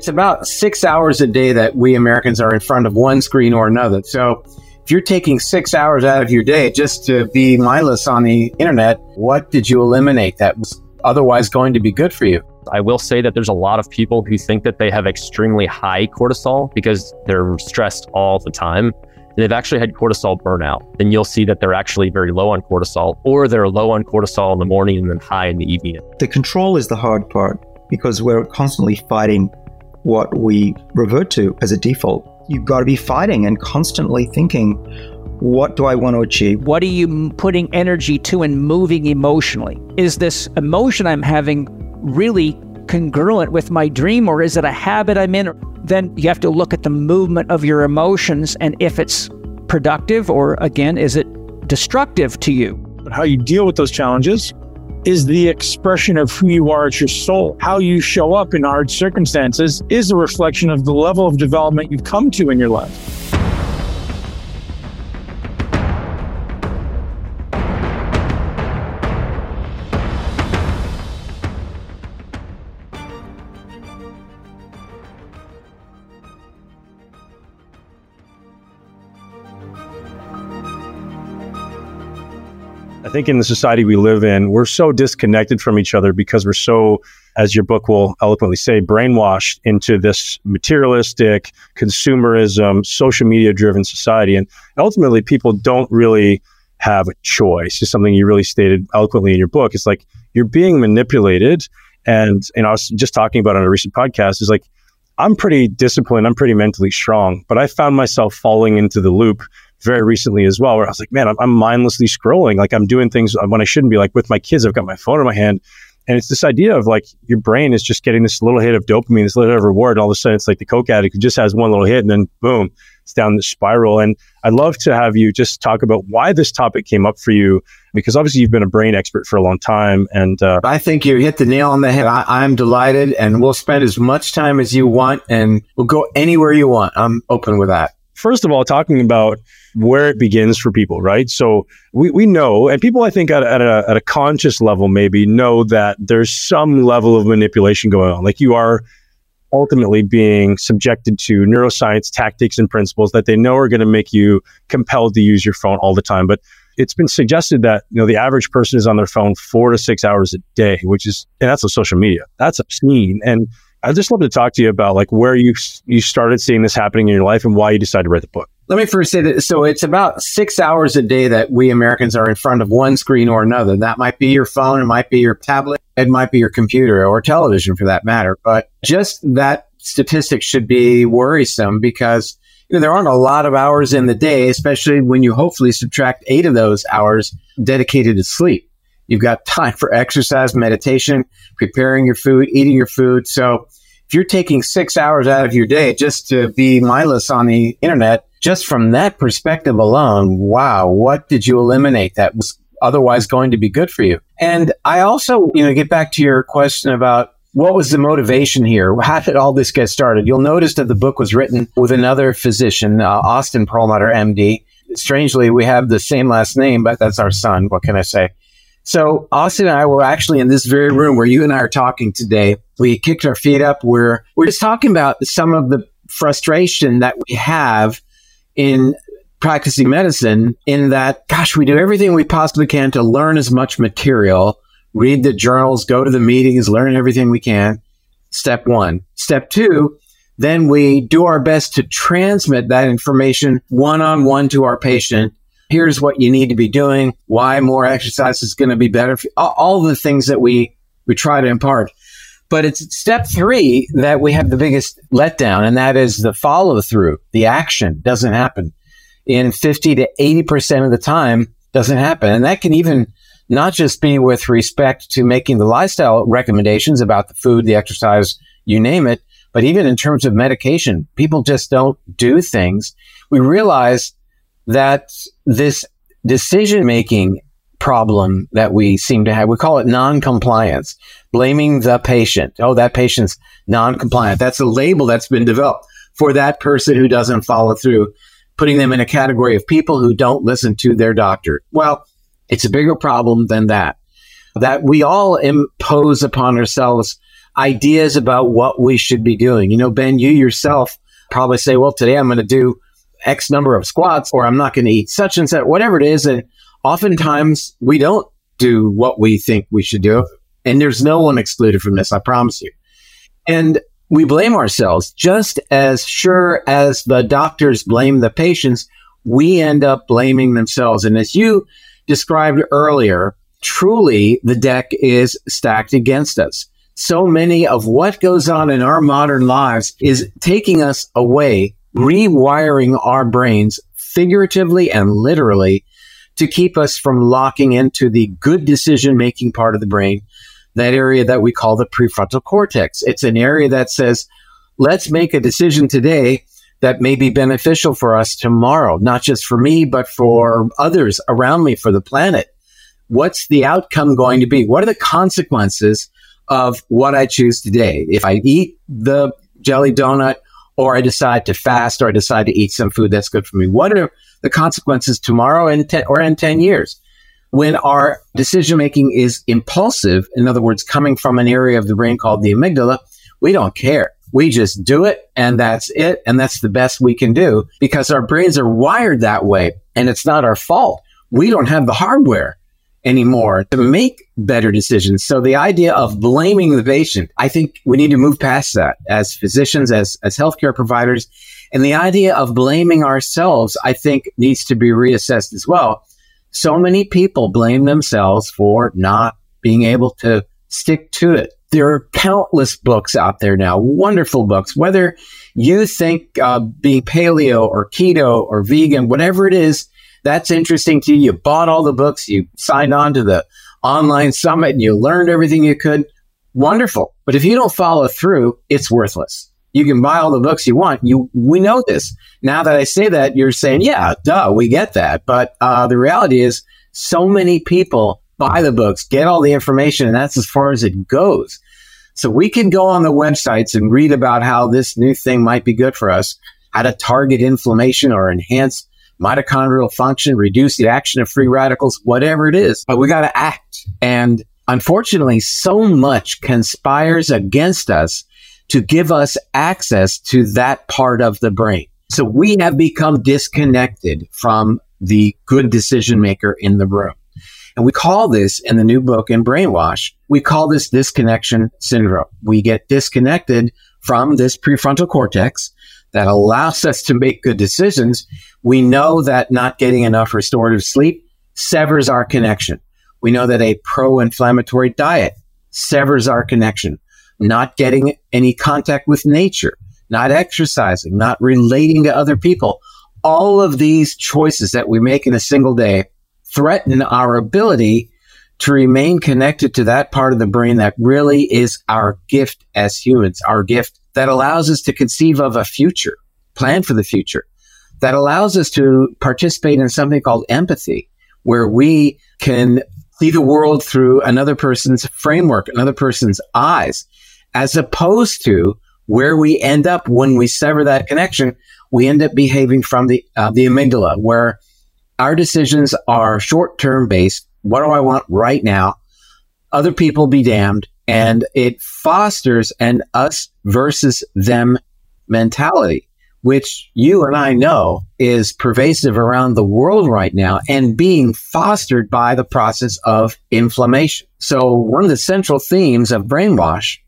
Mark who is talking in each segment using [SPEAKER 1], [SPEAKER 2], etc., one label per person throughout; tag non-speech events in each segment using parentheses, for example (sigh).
[SPEAKER 1] It's about six hours a day that we Americans are in front of one screen or another. So if you're taking six hours out of your day just to be mindless on the internet, what did you eliminate that was otherwise going to be good for you?
[SPEAKER 2] I will say that there's a lot of people who think that they have extremely high cortisol because they're stressed all the time. And they've actually had cortisol burnout. Then you'll see that they're actually very low on cortisol, or they're low on cortisol in the morning and then high in the evening.
[SPEAKER 3] The control is the hard part because we're constantly fighting what we revert to as a default. You've got to be fighting and constantly thinking, what do I want to achieve?
[SPEAKER 4] What are you putting energy to and moving emotionally? Is this emotion I'm having really congruent with my dream or is it a habit I'm in? Then you have to look at the movement of your emotions and if it's productive or again, is it destructive to you?
[SPEAKER 5] But how you deal with those challenges is the expression of who you are at your soul. How you show up in hard circumstances is a reflection of the level of development you've come to in your life.
[SPEAKER 6] I think in the society we live in, we're so disconnected from each other because we're so, as your book will eloquently say, brainwashed into this materialistic, consumerism, social media driven society. And ultimately, people don't really have a choice. It's something you really stated eloquently in your book. It's like you're being manipulated. And, and I was just talking about on a recent podcast is like, I'm pretty disciplined. I'm pretty mentally strong, but I found myself falling into the loop very recently as well, where I was like, man, I'm, I'm, mindlessly scrolling. Like I'm doing things when I shouldn't be. Like with my kids, I've got my phone in my hand. And it's this idea of like your brain is just getting this little hit of dopamine, this little hit of reward. And all of a sudden, it's like the coke addict who just has one little hit and then boom, it's down the spiral. And I'd love to have you just talk about why this topic came up for you, because obviously you've been a brain expert for a long time. And uh,
[SPEAKER 1] I think you hit the nail on the head. I, am delighted, and we'll spend as much time as you want, and we'll go anywhere you want. I'm open with that.
[SPEAKER 6] First of all, talking about where it begins for people, right? So we, we know, and people I think at, at, a, at a conscious level maybe know that there's some level of manipulation going on. Like you are ultimately being subjected to neuroscience tactics and principles that they know are going to make you compelled to use your phone all the time. But it's been suggested that you know the average person is on their phone four to six hours a day, which is and that's on social media. That's obscene. And I'd just love to talk to you about like where you you started seeing this happening in your life and why you decided to write the book.
[SPEAKER 1] Let me first say that so it's about six hours a day that we Americans are in front of one screen or another. That might be your phone, it might be your tablet, it might be your computer or television for that matter. But just that statistic should be worrisome because you know, there aren't a lot of hours in the day, especially when you hopefully subtract eight of those hours dedicated to sleep. You've got time for exercise, meditation, preparing your food, eating your food. So if you're taking six hours out of your day just to be mindless on the internet, just from that perspective alone, wow, what did you eliminate that was otherwise going to be good for you? And I also, you know, get back to your question about what was the motivation here? How did all this get started? You'll notice that the book was written with another physician, uh, Austin Perlmutter, MD. Strangely, we have the same last name, but that's our son. What can I say? So Austin and I were actually in this very room where you and I are talking today. We kicked our feet up. We're we're just talking about some of the frustration that we have in practicing medicine in that, gosh, we do everything we possibly can to learn as much material, read the journals, go to the meetings, learn everything we can. Step one. Step two, then we do our best to transmit that information one on one to our patient. Here's what you need to be doing, why more exercise is going to be better, all, the things that we, we try to impart. But it's step three that we have the biggest letdown, and that is the follow through. The action doesn't happen in 50 to 80% of the time doesn't happen. And that can even not just be with respect to making the lifestyle recommendations about the food, the exercise, you name it, but even in terms of medication, people just don't do things. We realize that this decision making problem that we seem to have. We call it non-compliance, blaming the patient. Oh, that patient's non-compliant. That's a label that's been developed for that person who doesn't follow through, putting them in a category of people who don't listen to their doctor. Well, it's a bigger problem than that. That we all impose upon ourselves ideas about what we should be doing. You know, Ben, you yourself probably say, well, today I'm going to do X number of squats or I'm not going to eat such and such, whatever it is. And oftentimes we don't do what we think we should do. And there's no one excluded from this, I promise you. And we blame ourselves just as sure as the doctors blame the patients, we end up blaming themselves. And as you described earlier, truly the deck is stacked against us. So many of what goes on in our modern lives is taking us away, rewiring our brains figuratively and literally to keep us from locking into the good decision making part of the brain, that area that we call the prefrontal cortex. It's an area that says, let's make a decision today that may be beneficial for us tomorrow, not just for me, but for others around me, for the planet. What's the outcome going to be? What are the consequences of what I choose today? If I eat the jelly donut or I decide to fast or I decide to eat some food that's good for me, what are the consequences tomorrow and or in 10 years. When our decision making is impulsive, in other words, coming from an area of the brain called the amygdala, we don't care. We just do it and that's it. And that's the best we can do because our brains are wired that way and it's not our fault. We don't have the hardware anymore to make better decisions. So the idea of blaming the patient, I think we need to move past that as physicians, as, as healthcare providers, and the idea of blaming ourselves, I think, needs to be reassessed as well. So many people blame themselves for not being able to stick to it. There are countless books out there now, wonderful books. Whether you think uh, being paleo or keto or vegan, whatever it is, that's interesting to you. You bought all the books, you signed on to the online summit, and you learned everything you could. Wonderful. But if you don't follow through, it's worthless. You can buy all the books you want. You, we know this. Now that I say that, you're saying, yeah, duh, we get that. But uh, the reality is, so many people buy the books, get all the information, and that's as far as it goes. So we can go on the websites and read about how this new thing might be good for us, how to target inflammation or enhance mitochondrial function, reduce the action of free radicals, whatever it is. But we got to act. And unfortunately, so much conspires against us to give us access to that part of the brain. So we have become disconnected from the good decision maker in the room. And we call this in the new book in Brainwash, we call this disconnection syndrome. We get disconnected from this prefrontal cortex that allows us to make good decisions. We know that not getting enough restorative sleep severs our connection. We know that a pro inflammatory diet severs our connection not getting any contact with nature, not exercising, not relating to other people. All of these choices that we make in a single day threaten our ability to remain connected to that part of the brain that really is our gift as humans, our gift that allows us to conceive of a future, plan for the future, that allows us to participate in something called empathy, where we can see the world through another person's framework, another person's eyes as opposed to where we end up when we sever that connection, we end up behaving from the uh, the amygdala, where our decisions are short term based. What do I want right now? Other people be damned, and it fosters an us versus them mentality, which you and I know is pervasive around the world right now and being fostered by the process of inflammation. So one of the central themes of brainwash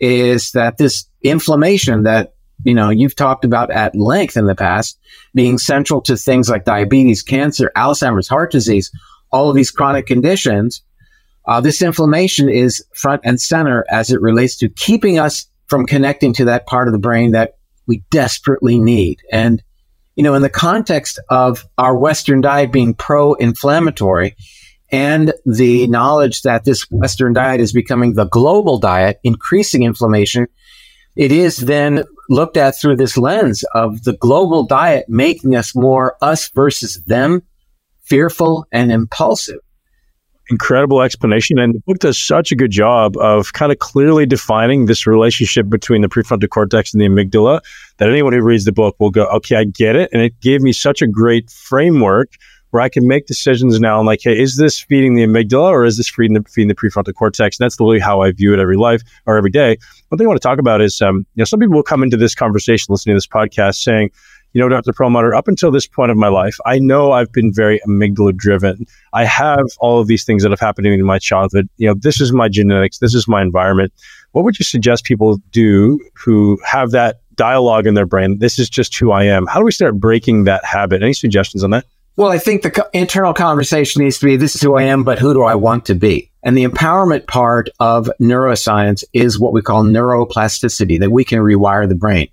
[SPEAKER 1] is that this inflammation that you know you've talked about at length in the past being central to things like diabetes cancer alzheimer's heart disease all of these chronic conditions uh, this inflammation is front and center as it relates to keeping us from connecting to that part of the brain that we desperately need and you know in the context of our western diet being pro-inflammatory and the knowledge that this Western diet is becoming the global diet, increasing inflammation, it is then looked at through this lens of the global diet making us more us versus them, fearful and impulsive.
[SPEAKER 6] Incredible explanation. And the book does such a good job of kind of clearly defining this relationship between the prefrontal cortex and the amygdala that anyone who reads the book will go, okay, I get it. And it gave me such a great framework where I can make decisions now. I'm like, hey, is this feeding the amygdala or is this feeding the, feeding the prefrontal cortex? And that's literally how I view it every life or every day. One thing I want to talk about is, um, you know, some people will come into this conversation listening to this podcast saying, you know, Dr. Perlmutter, up until this point of my life, I know I've been very amygdala driven. I have all of these things that have happened to me in my childhood. You know, this is my genetics, this is my environment. What would you suggest people do who have that dialogue in their brain? This is just who I am. How do we start breaking that habit? Any suggestions on that?
[SPEAKER 1] Well, I think the co- internal conversation needs to be this is who I am, but who do I want to be? And the empowerment part of neuroscience is what we call neuroplasticity, that we can rewire the brain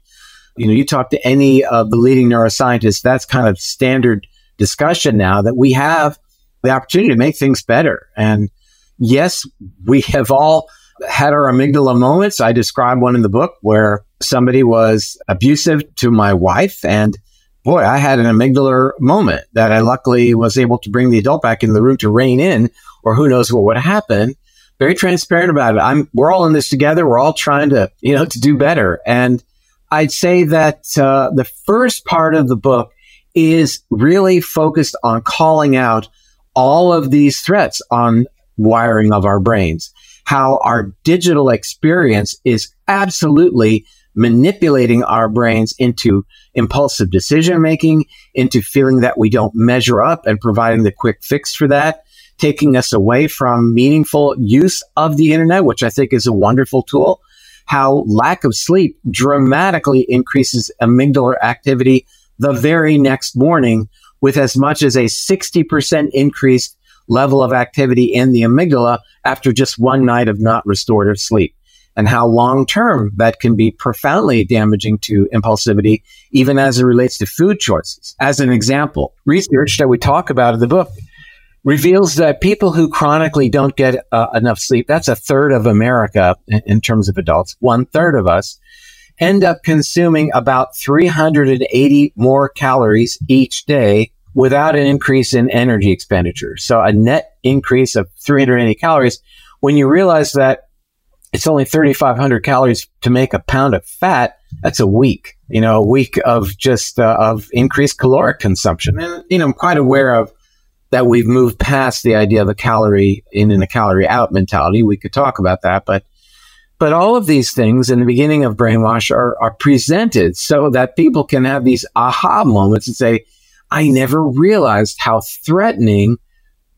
[SPEAKER 1] you know, you talk to any of the leading neuroscientists, that's kind of standard discussion now that we have the opportunity to make things better. And yes, we have all had our amygdala moments. I describe one in the book where somebody was abusive to my wife and boy, I had an amygdala moment that I luckily was able to bring the adult back in the room to rein in, or who knows what would happen. Very transparent about it. I'm, we're all in this together. We're all trying to, you know, to do better. And I'd say that uh, the first part of the book is really focused on calling out all of these threats on wiring of our brains, how our digital experience is absolutely manipulating our brains into impulsive decision making, into feeling that we don't measure up and providing the quick fix for that, taking us away from meaningful use of the internet, which I think is a wonderful tool. How lack of sleep dramatically increases amygdala activity the very next morning with as much as a 60% increased level of activity in the amygdala after just one night of not restorative sleep and how long term that can be profoundly damaging to impulsivity, even as it relates to food choices. As an example, research that we talk about in the book reveals that people who chronically don't get uh, enough sleep, that's a third of America in, in terms of adults, one third of us, end up consuming about 380 more calories each day without an increase in energy expenditure. So a net increase of 380 calories. When you realize that it's only 3,500 calories to make a pound of fat, that's a week, you know, a week of just uh, of increased caloric consumption. And, you know, I'm quite aware of that we've moved past the idea of a calorie in and a calorie out mentality. We could talk about that, but but all of these things in the beginning of brainwash are, are presented so that people can have these aha moments and say, I never realized how threatening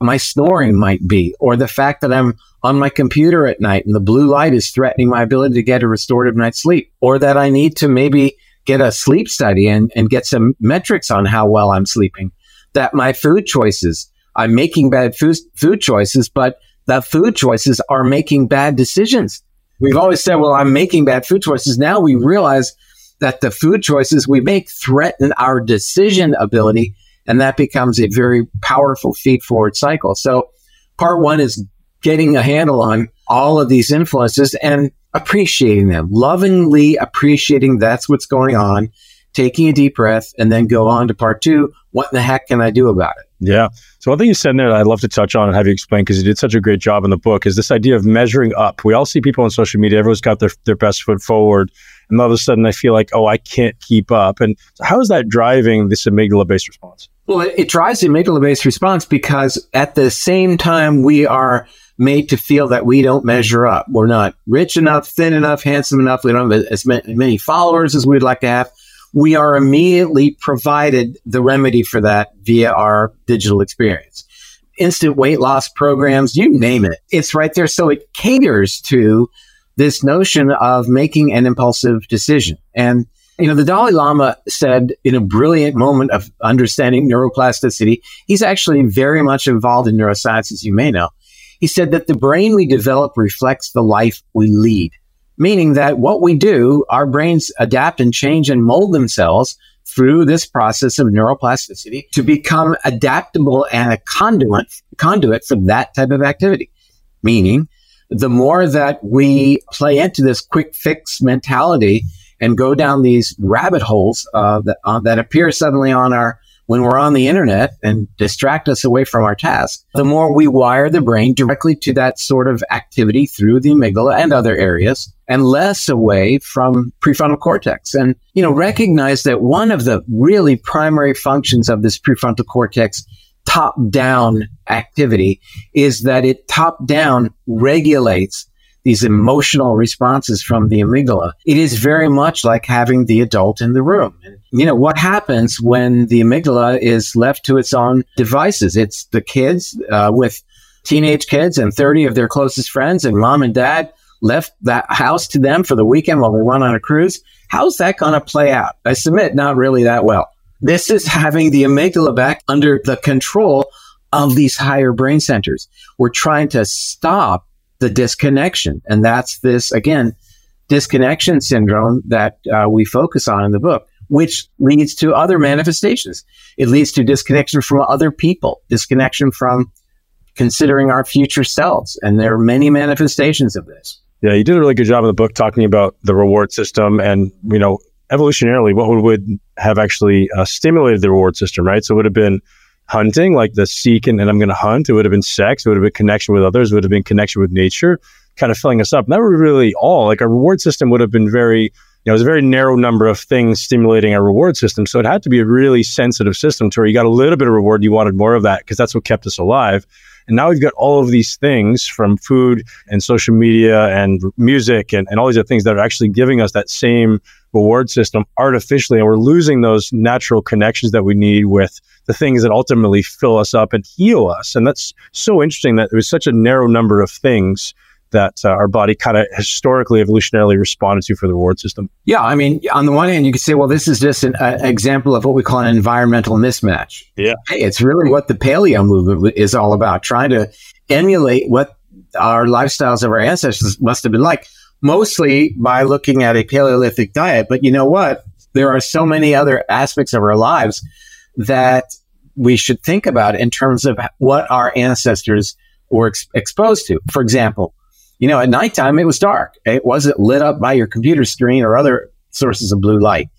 [SPEAKER 1] my snoring might be, or the fact that I'm on my computer at night and the blue light is threatening my ability to get a restorative night's sleep, or that I need to maybe get a sleep study and, and get some metrics on how well I'm sleeping that my food choices, I'm making bad food, food choices, but the food choices are making bad decisions. We've always said, well, I'm making bad food choices. Now we realize that the food choices we make threaten our decision ability. And that becomes a very powerful feed forward cycle. So part one is getting a handle on all of these influences and appreciating them, lovingly appreciating that's what's going on taking a deep breath, and then go on to part two. What in the heck can I do about it?
[SPEAKER 6] Yeah. So one thing you said in there that I'd love to touch on and have you explain because you did such a great job in the book is this idea of measuring up. We all see people on social media, everyone's got their, their best foot forward. And all of a sudden I feel like, oh, I can't keep up. And how is that driving this amygdala based response?
[SPEAKER 1] Well, it, it drives the amygdala based response because at the same time we are made to feel that we don't measure up. We're not rich enough, thin enough, handsome enough. We don't have as many followers as we'd like to have we are immediately provided the remedy for that via our digital experience. Instant weight loss programs, you name it. It's right there. So it caters to this notion of making an impulsive decision. And, you know, the Dalai Lama said in a brilliant moment of understanding neuroplasticity, he's actually very much involved in neuroscience, as you may know. He said that the brain we develop reflects the life we lead meaning that what we do, our brains adapt and change and mold themselves through this process of neuroplasticity to become adaptable and a conduit, conduit for that type of activity. Meaning, the more that we play into this quick fix mentality and go down these rabbit holes uh, that, uh, that appear suddenly on our when we're on the internet and distract us away from our task, the more we wire the brain directly to that sort of activity through the amygdala and other areas and less away from prefrontal cortex. And, you know, recognize that one of the really primary functions of this prefrontal cortex top down activity is that it top down regulates these emotional responses from the amygdala. It is very much like having the adult in the room. And, You know, what happens when the amygdala is left to its own devices? It's the kids uh, with teenage kids and 30 of their closest friends and mom and dad left that house to them for the weekend while they went on a cruise. How's that going to play out? I submit not really that well. This is having the amygdala back under the control of these higher brain centers. We're trying to stop the disconnection. And that's this, again, disconnection syndrome that uh, we focus on in the book, which leads to other manifestations. It leads to disconnection from other people, disconnection from considering our future selves. And there are many manifestations of this.
[SPEAKER 6] Yeah, you did a really good job in the book talking about the reward system and, you know, evolutionarily, what would, have actually uh, stimulated the reward system, right? So it would have been hunting, like the seek and, and I'm going to hunt. It would have been sex. It would have been connection with others. It would have been connection with nature, kind of filling us up. And that would really all. Like our reward system would have been very, know, it was a very narrow number of things stimulating a reward system. So it had to be a really sensitive system to where you got a little bit of reward, you wanted more of that because that's what kept us alive. And now we've got all of these things from food and social media and music and, and all these other things that are actually giving us that same reward system artificially. And we're losing those natural connections that we need with the things that ultimately fill us up and heal us. And that's so interesting that it was such a narrow number of things that uh, our body kind of historically evolutionarily responded to for the reward system.
[SPEAKER 1] Yeah, I mean, on the one hand, you could say, well, this is just an uh, example of what we call an environmental mismatch.
[SPEAKER 6] Yeah,
[SPEAKER 1] hey, it's really what the paleo movement is all about, trying to emulate what our lifestyles of our ancestors must have been like, mostly by looking at a Paleolithic diet. But you know what? There are so many other aspects of our lives that we should think about in terms of what our ancestors were ex- exposed to. For example, you know, at nighttime, it was dark. It wasn't lit up by your computer screen or other sources of blue light.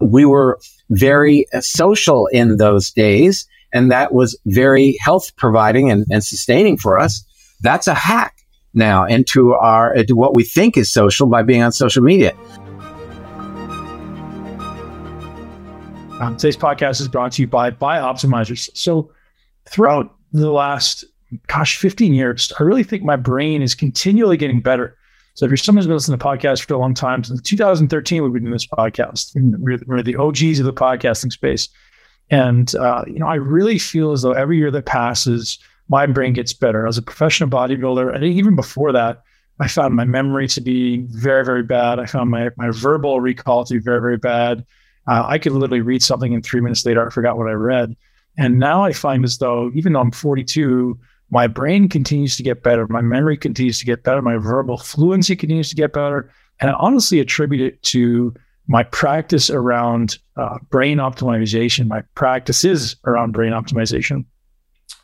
[SPEAKER 1] We were very uh, social in those days, and that was very health providing and, and sustaining for us. That's a hack now into our into what we think is social by being on social media.
[SPEAKER 5] Um, today's podcast is brought to you by optimizers So, throughout the last gosh, 15 years, I really think my brain is continually getting better. So if you're someone who's been listening to podcasts for a long time, since 2013, we've been doing this podcast. We're, we're the OGs of the podcasting space. And, uh, you know, I really feel as though every year that passes, my brain gets better. As a professional bodybuilder, and even before that, I found my memory to be very, very bad. I found my, my verbal recall to be very, very bad. Uh, I could literally read something and three minutes later, I forgot what I read. And now I find as though, even though I'm 42, my brain continues to get better, my memory continues to get better, my verbal fluency continues to get better. And I honestly attribute it to my practice around uh, brain optimization, my practices around brain optimization.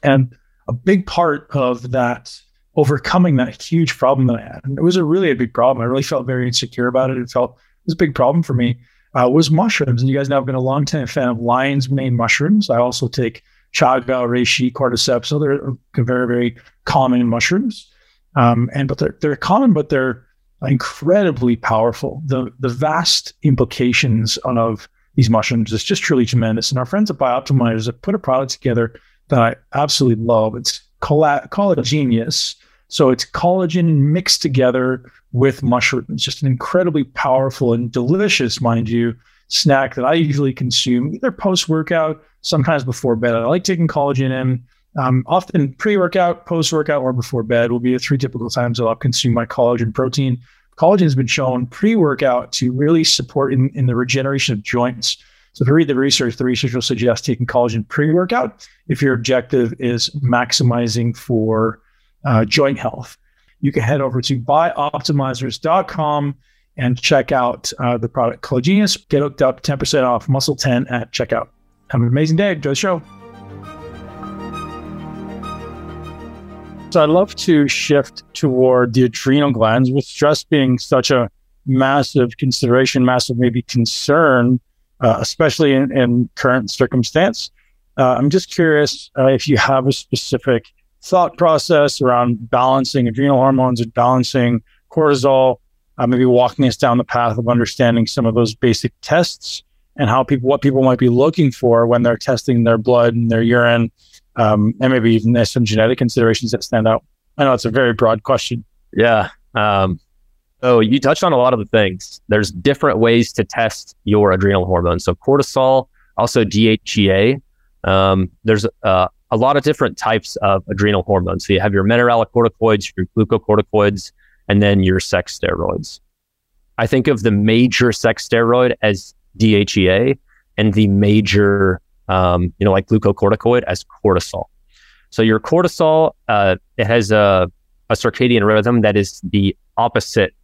[SPEAKER 5] And a big part of that overcoming that huge problem that I had, and it was a really a big problem. I really felt very insecure about it. It felt it was a big problem for me. Uh, was mushrooms, and you guys know I've been a long time fan of lion's mane mushrooms. I also take chaga, reishi, cordyceps. So they're very, very common mushrooms. Um, and but they're they're common, but they're incredibly powerful. The the vast implications of these mushrooms is just truly tremendous. And our friends at Bioptimizers have put a product together that I absolutely love. It's Collagenius. So it's collagen mixed together with mushrooms. Just an incredibly powerful and delicious, mind you, snack that I usually consume either post workout sometimes before bed. I like taking collagen in. Um, often pre-workout, post-workout, or before bed will be the three typical times that I'll consume my collagen protein. Collagen has been shown pre-workout to really support in, in the regeneration of joints. So if you read the research, the research will suggest taking collagen pre-workout if your objective is maximizing for uh, joint health. You can head over to bioptimizers.com and check out uh, the product Collagenius. Get hooked up 10% off Muscle 10 at checkout. Have an amazing day. Enjoy the show. So I'd love to shift toward the adrenal glands with stress being such a massive consideration, massive maybe concern, uh, especially in, in, current circumstance. Uh, I'm just curious uh, if you have a specific thought process around balancing adrenal hormones and balancing cortisol, uh, maybe walking us down the path of understanding some of those basic tests and how people what people might be looking for when they're testing their blood and their urine Um, and maybe even there's some genetic considerations that stand out. I know it's a very broad question.
[SPEAKER 2] Yeah. Um, so you touched on a lot of the things. There's different ways to test your adrenal hormones. So cortisol, also DHEA. Um, there's uh, a lot of different types of adrenal hormones. So you have your mineralocorticoids, your glucocorticoids, and then your sex steroids. I think of the major sex steroid as DHEA and the major, um, you know, like glucocorticoid as cortisol. So your cortisol, uh, it has a, a circadian rhythm that is the opposite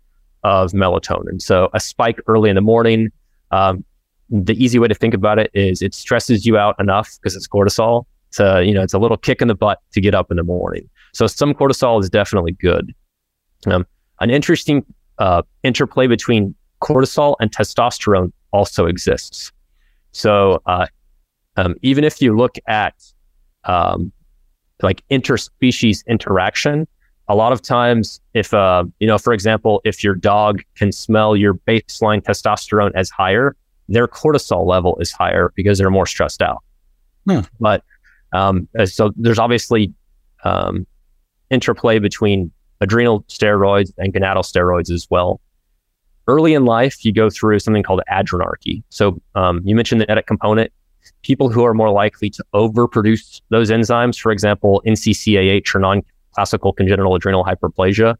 [SPEAKER 2] of melatonin. So a spike early in the morning. Um, the easy way to think about it is it stresses you out enough because it's cortisol. To, you know, it's a little kick in the butt to get up in the morning. So some cortisol is definitely good. Um, an interesting uh, interplay between cortisol and testosterone also exists. So uh, um, even if you look at um, like interspecies interaction, a lot of times, if uh, you know, for example, if your dog can smell your baseline testosterone as higher, their cortisol level is higher because they're more stressed out. Hmm. But um, uh, so there's obviously um, interplay between adrenal steroids and gonadal steroids as well. Early in life, you go through something called adrenarche. So um, you mentioned the genetic component. People who are more likely to overproduce those enzymes, for example, NCCAH or non-classical congenital adrenal hyperplasia,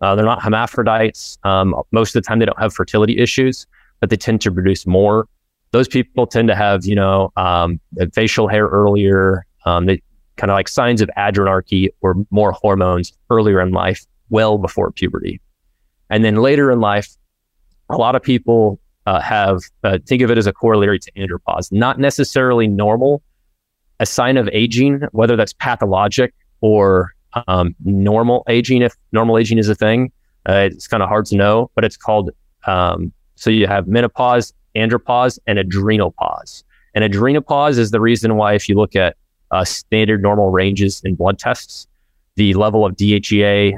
[SPEAKER 2] uh, they're not hermaphrodites. Um, most of the time, they don't have fertility issues, but they tend to produce more. Those people tend to have, you know, um, facial hair earlier. Um, they kind of like signs of adrenarche or more hormones earlier in life, well before puberty. And then later in life, a lot of people uh, have uh, think of it as a corollary to andropause, not necessarily normal, a sign of aging, whether that's pathologic or um, normal aging. If normal aging is a thing, uh, it's kind of hard to know, but it's called. Um, so you have menopause, andropause, and adrenopause. And adrenopause is the reason why, if you look at uh, standard normal ranges in blood tests. The level of DHEA,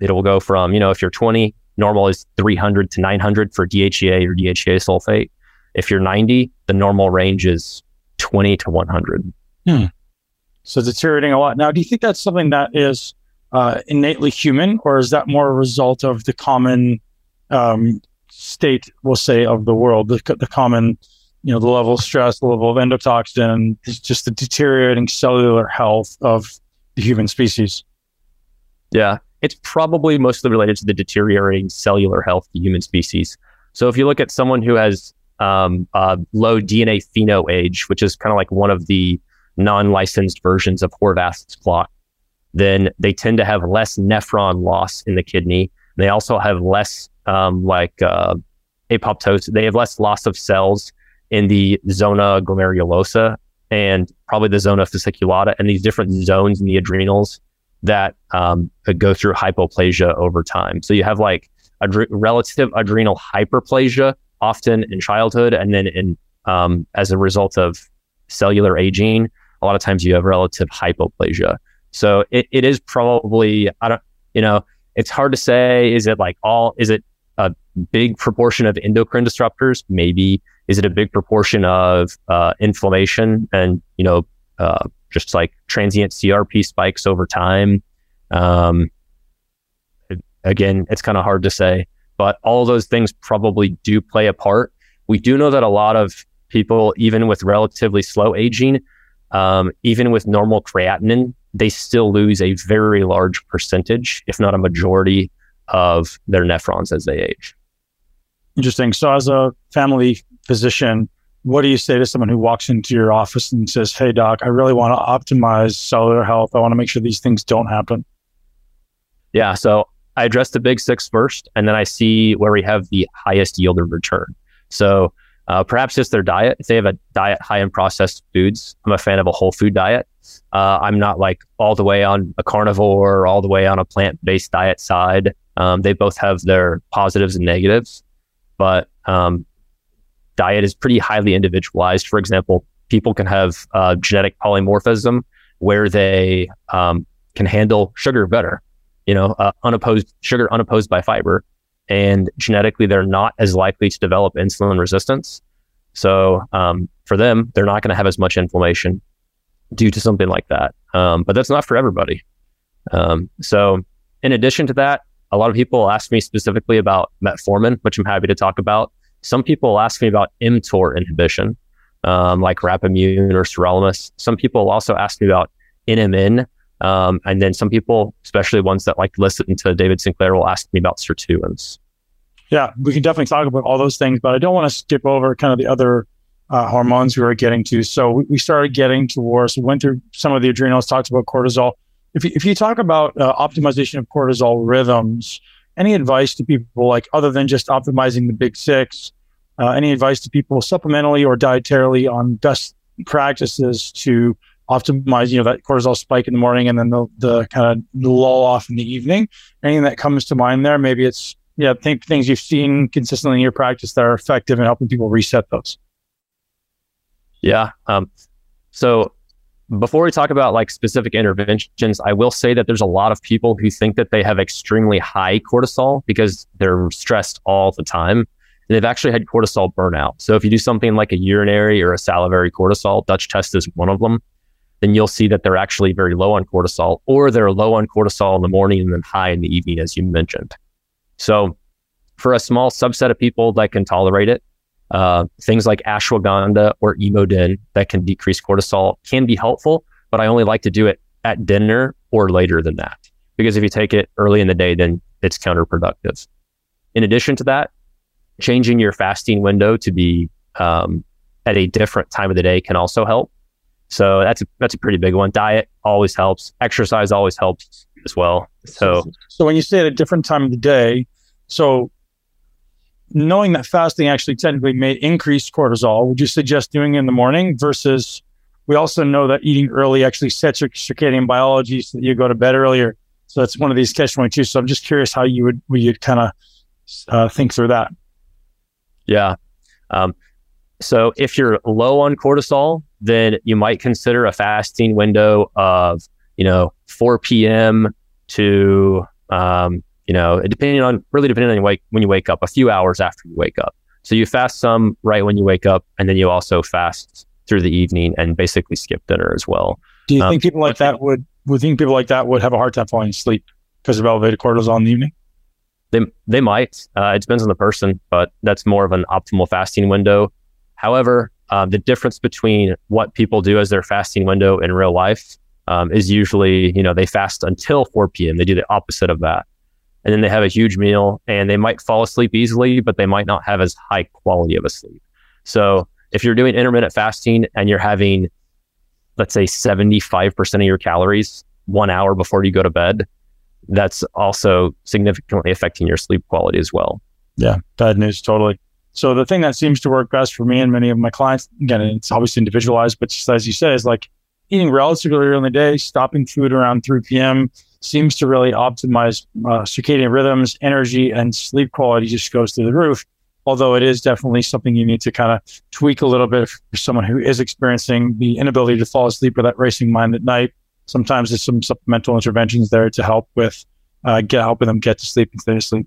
[SPEAKER 2] it will go from, you know, if you're 20, normal is 300 to 900 for DHEA or DHEA sulfate. If you're 90, the normal range is 20 to 100. Hmm.
[SPEAKER 5] So deteriorating a lot. Now, do you think that's something that is uh, innately human, or is that more a result of the common um, state, we'll say, of the world, the, the common you know, the level of stress, the level of endotoxin, just the deteriorating cellular health of the human species.
[SPEAKER 2] Yeah, it's probably mostly related to the deteriorating cellular health of the human species. So if you look at someone who has um, low DNA pheno age, which is kind of like one of the non-licensed versions of Horvath's clock, then they tend to have less nephron loss in the kidney. They also have less um, like uh, apoptosis. They have less loss of cells in the zona glomerulosa and probably the zona fasciculata and these different zones in the adrenals that um, go through hypoplasia over time. So you have like a relative adrenal hyperplasia often in childhood, and then in um, as a result of cellular aging, a lot of times you have relative hypoplasia. So it, it is probably I don't you know it's hard to say. Is it like all? Is it a big proportion of endocrine disruptors? Maybe is it a big proportion of uh, inflammation and you know uh, just like transient CRP spikes over time? Um, again, it's kind of hard to say, but all those things probably do play a part. We do know that a lot of people, even with relatively slow aging, um, even with normal creatinine, they still lose a very large percentage, if not a majority, of their nephrons as they age.
[SPEAKER 5] Interesting. So, as a family physician, what do you say to someone who walks into your office and says, Hey, doc, I really want to optimize cellular health. I want to make sure these things don't happen?
[SPEAKER 2] Yeah. So, I address the big six first, and then I see where we have the highest yield of return. So, uh, perhaps it's their diet. If they have a diet high in processed foods, I'm a fan of a whole food diet. Uh, I'm not like all the way on a carnivore or all the way on a plant based diet side. Um, they both have their positives and negatives but um, diet is pretty highly individualized. For example, people can have uh, genetic polymorphism where they um, can handle sugar better, you know, uh, unopposed sugar unopposed by fiber, and genetically they're not as likely to develop insulin resistance. So um, for them, they're not going to have as much inflammation. due to something like that. Um, but that's not for everybody. Um, so, in addition to that, a lot of people ask me specifically about metformin, which I'm happy to talk about. Some people ask me about mTOR inhibition, um, like Rapamune or sirolimus. Some people also ask me about NMN. Um, and then some people, especially ones that like listen to David Sinclair, will ask me about sirtuins.
[SPEAKER 5] Yeah, we can definitely talk about all those things, but I don't want to skip over kind of the other uh, hormones we were getting to. So we, we, started getting towards, we went through some of the adrenals, talked about cortisol. If you, if you talk about uh, optimization of cortisol rhythms, any advice to people, like other than just optimizing the big six, uh, any advice to people supplementally or dietarily on best practices to optimize, you know, that cortisol spike in the morning and then the, the kind of lull off in the evening? Anything that comes to mind there? Maybe it's, yeah, think things you've seen consistently in your practice that are effective in helping people reset those.
[SPEAKER 2] Yeah. Um, so before we talk about like specific interventions, I will say that there's a lot of people who think that they have extremely high cortisol because they're stressed all the time. And they've actually had cortisol burnout. So if you do something like a urinary or a salivary cortisol, Dutch test is one of them, then you'll see that they're actually very low on cortisol or they're low on cortisol in the morning and then high in the evening, as you mentioned. So for a small subset of people that can tolerate it, uh, things like ashwagandha or emodin that can decrease cortisol can be helpful, but I only like to do it at dinner or later than that. Because if you take it early in the day, then it's counterproductive. In addition to that, changing your fasting window to be um, at a different time of the day can also help. So that's a, that's a pretty big one. Diet always helps. Exercise always helps as well. So
[SPEAKER 5] so when you say at a different time of the day, so knowing that fasting actually technically may increase cortisol, would you suggest doing it in the morning versus we also know that eating early actually sets your circadian biology so that you go to bed earlier. So it's one of these catch 22. So I'm just curious how you would, would you kind of uh, think through that?
[SPEAKER 2] Yeah. Um, so if you're low on cortisol, then you might consider a fasting window of, you know, 4 p.m. to um, you know, depending on really depending on you wake, when you wake up, a few hours after you wake up. So you fast some right when you wake up, and then you also fast through the evening and basically skip dinner as well.
[SPEAKER 5] Do you um, think people like that would would think people like that would have a hard time falling asleep because of elevated cortisol in the evening?
[SPEAKER 2] They they might. Uh, it depends on the person, but that's more of an optimal fasting window. However, um, the difference between what people do as their fasting window in real life um, is usually, you know, they fast until 4 p.m. They do the opposite of that and then they have a huge meal and they might fall asleep easily, but they might not have as high quality of a sleep. So if you're doing intermittent fasting and you're having, let's say 75% of your calories one hour before you go to bed, that's also significantly affecting your sleep quality as well.
[SPEAKER 5] Yeah, bad news, totally. So the thing that seems to work best for me and many of my clients, again, it's obviously individualized, but just as you say, is like eating relatively early in the day, stopping food around 3 p.m., seems to really optimize uh, circadian rhythms, energy, and sleep quality just goes through the roof. Although it is definitely something you need to kind of tweak a little bit for someone who is experiencing the inability to fall asleep or that racing mind at night. Sometimes there's some supplemental interventions there to help with uh, get helping them get to sleep and stay asleep.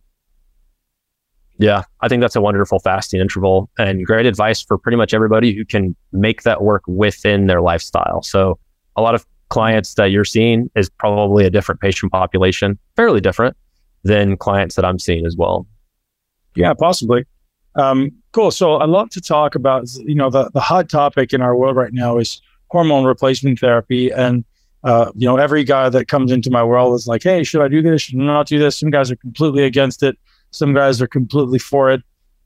[SPEAKER 2] Yeah, I think that's a wonderful fasting interval and great advice for pretty much everybody who can make that work within their lifestyle. So a lot of clients that you're seeing is probably a different patient population, fairly different than clients that I'm seeing as well.
[SPEAKER 5] Yeah, possibly. Um, cool. So I'd love to talk about, you know, the, the hot topic in our world right now is hormone replacement therapy. And, uh, you know, every guy that comes into my world is like, hey, should I do this? Should I not do this? Some guys are completely against it. Some guys are completely for it.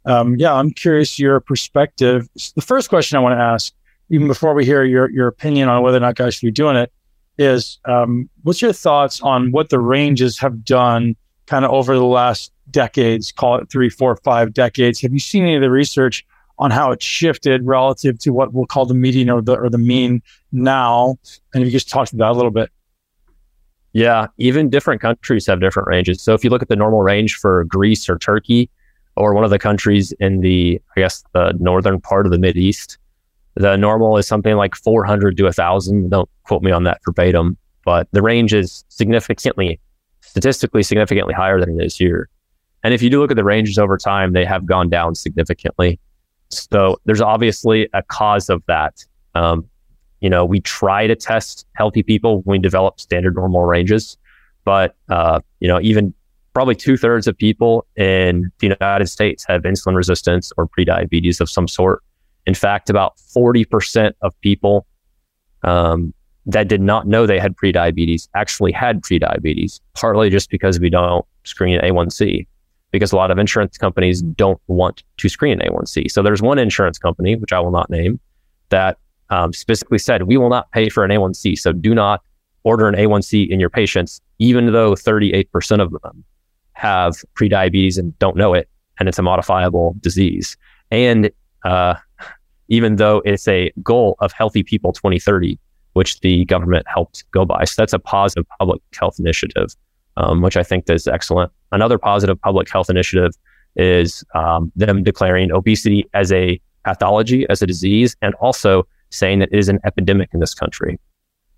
[SPEAKER 5] Um, yeah, I'm curious your perspective. The first question I want to ask even before we hear your your opinion on whether or not guys should be doing it, is um, what's your thoughts on what the ranges have done kind of over the last decades, call it three, four, five decades? Have you seen any of the research on how it's shifted relative to what we'll call the median or the or the mean now? And if you just talk to that a little bit.
[SPEAKER 2] Yeah, even different countries have different ranges. So if you look at the normal range for Greece or Turkey, or one of the countries in the, I guess, the northern part of the Mid East, the normal is something like 400 to 1,000. Don't quote me on that verbatim, but the range is significantly, statistically significantly higher than it is here. And if you do look at the ranges over time, they have gone down significantly. So there's obviously a cause of that. Um, you know, we try to test healthy people when we develop standard normal ranges. But, uh, you know, even probably two thirds of people in the United States have insulin resistance or prediabetes of some sort. In fact, about 40% of people um, that did not know they had prediabetes actually had prediabetes, partly just because we don't screen A1C, because a lot of insurance companies don't want to screen A1C. So there's one insurance company, which I will not name, that um, specifically said, we will not pay for an A1C. So do not order an A1C in your patients, even though 38% of them have prediabetes and don't know it, and it's a modifiable disease. And uh, even though it's a goal of healthy people 2030, which the government helped go by. So that's a positive public health initiative, um, which I think is excellent. Another positive public health initiative is um, them declaring obesity as a pathology, as a disease, and also saying that it is an epidemic in this country.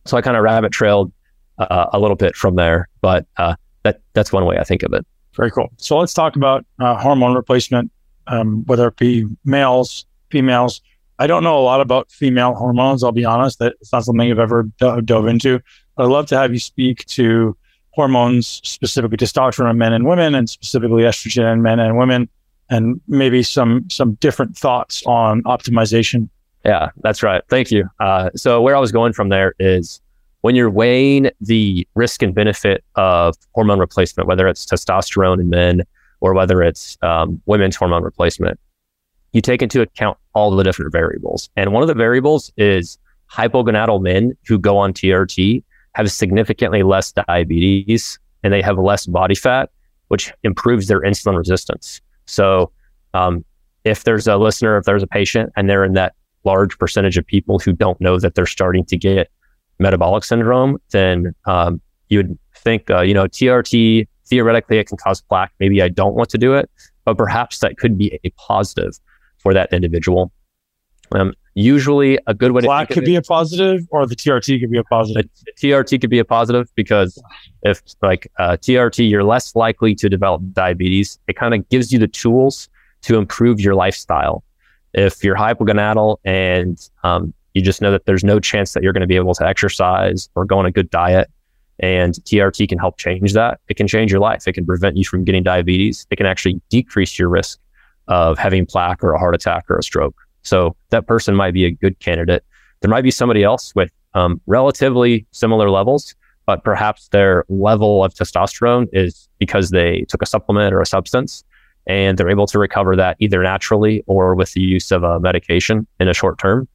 [SPEAKER 2] So I kind of rabbit trailed uh, a little bit from there, but uh, that that's one way I think of it.
[SPEAKER 5] Very cool. So let's talk about uh, hormone replacement, um, whether it be males, females. I don't know a lot about female hormones. I'll be honest; that it's not something I've ever do- dove into. But I'd love to have you speak to hormones, specifically testosterone in men and women, and specifically estrogen in men and women, and maybe some some different thoughts on optimization.
[SPEAKER 2] Yeah, that's right. Thank you. Uh, so where I was going from there is when you're weighing the risk and benefit of hormone replacement, whether it's testosterone in men or whether it's um, women's hormone replacement, you take into account all the different variables. And one of the variables is hypogonadal men who go on TRT have significantly less diabetes and they have less body fat, which improves their insulin resistance. So, um, if there's a listener, if there's a patient, and they're in that large percentage of people who don't know that they're starting to get metabolic syndrome, then um, you would think, uh, you know, TRT, theoretically, it can cause plaque. Maybe I don't want to do it, but perhaps that could be a positive for that individual. Um, usually, a good way
[SPEAKER 5] plaque
[SPEAKER 2] to
[SPEAKER 5] could be a positive, or the TRT could be a positive.
[SPEAKER 2] The, the TRT could be a positive because if like uh, TRT, you're less likely to develop diabetes. It kind of gives you the tools to improve your lifestyle. If you're hypogonadal and um, you just know that there's no chance that you're going to be able to exercise or go on a good diet, and TRT can help change that. It can change your life. It can prevent you from getting diabetes. It can actually decrease your risk of having plaque or a heart attack or a stroke. So that person might be a good candidate. There might be somebody else with um, relatively similar levels, but perhaps their level of testosterone is because they took a supplement or a substance and they're able to recover that either naturally or with the use of a medication in a short term.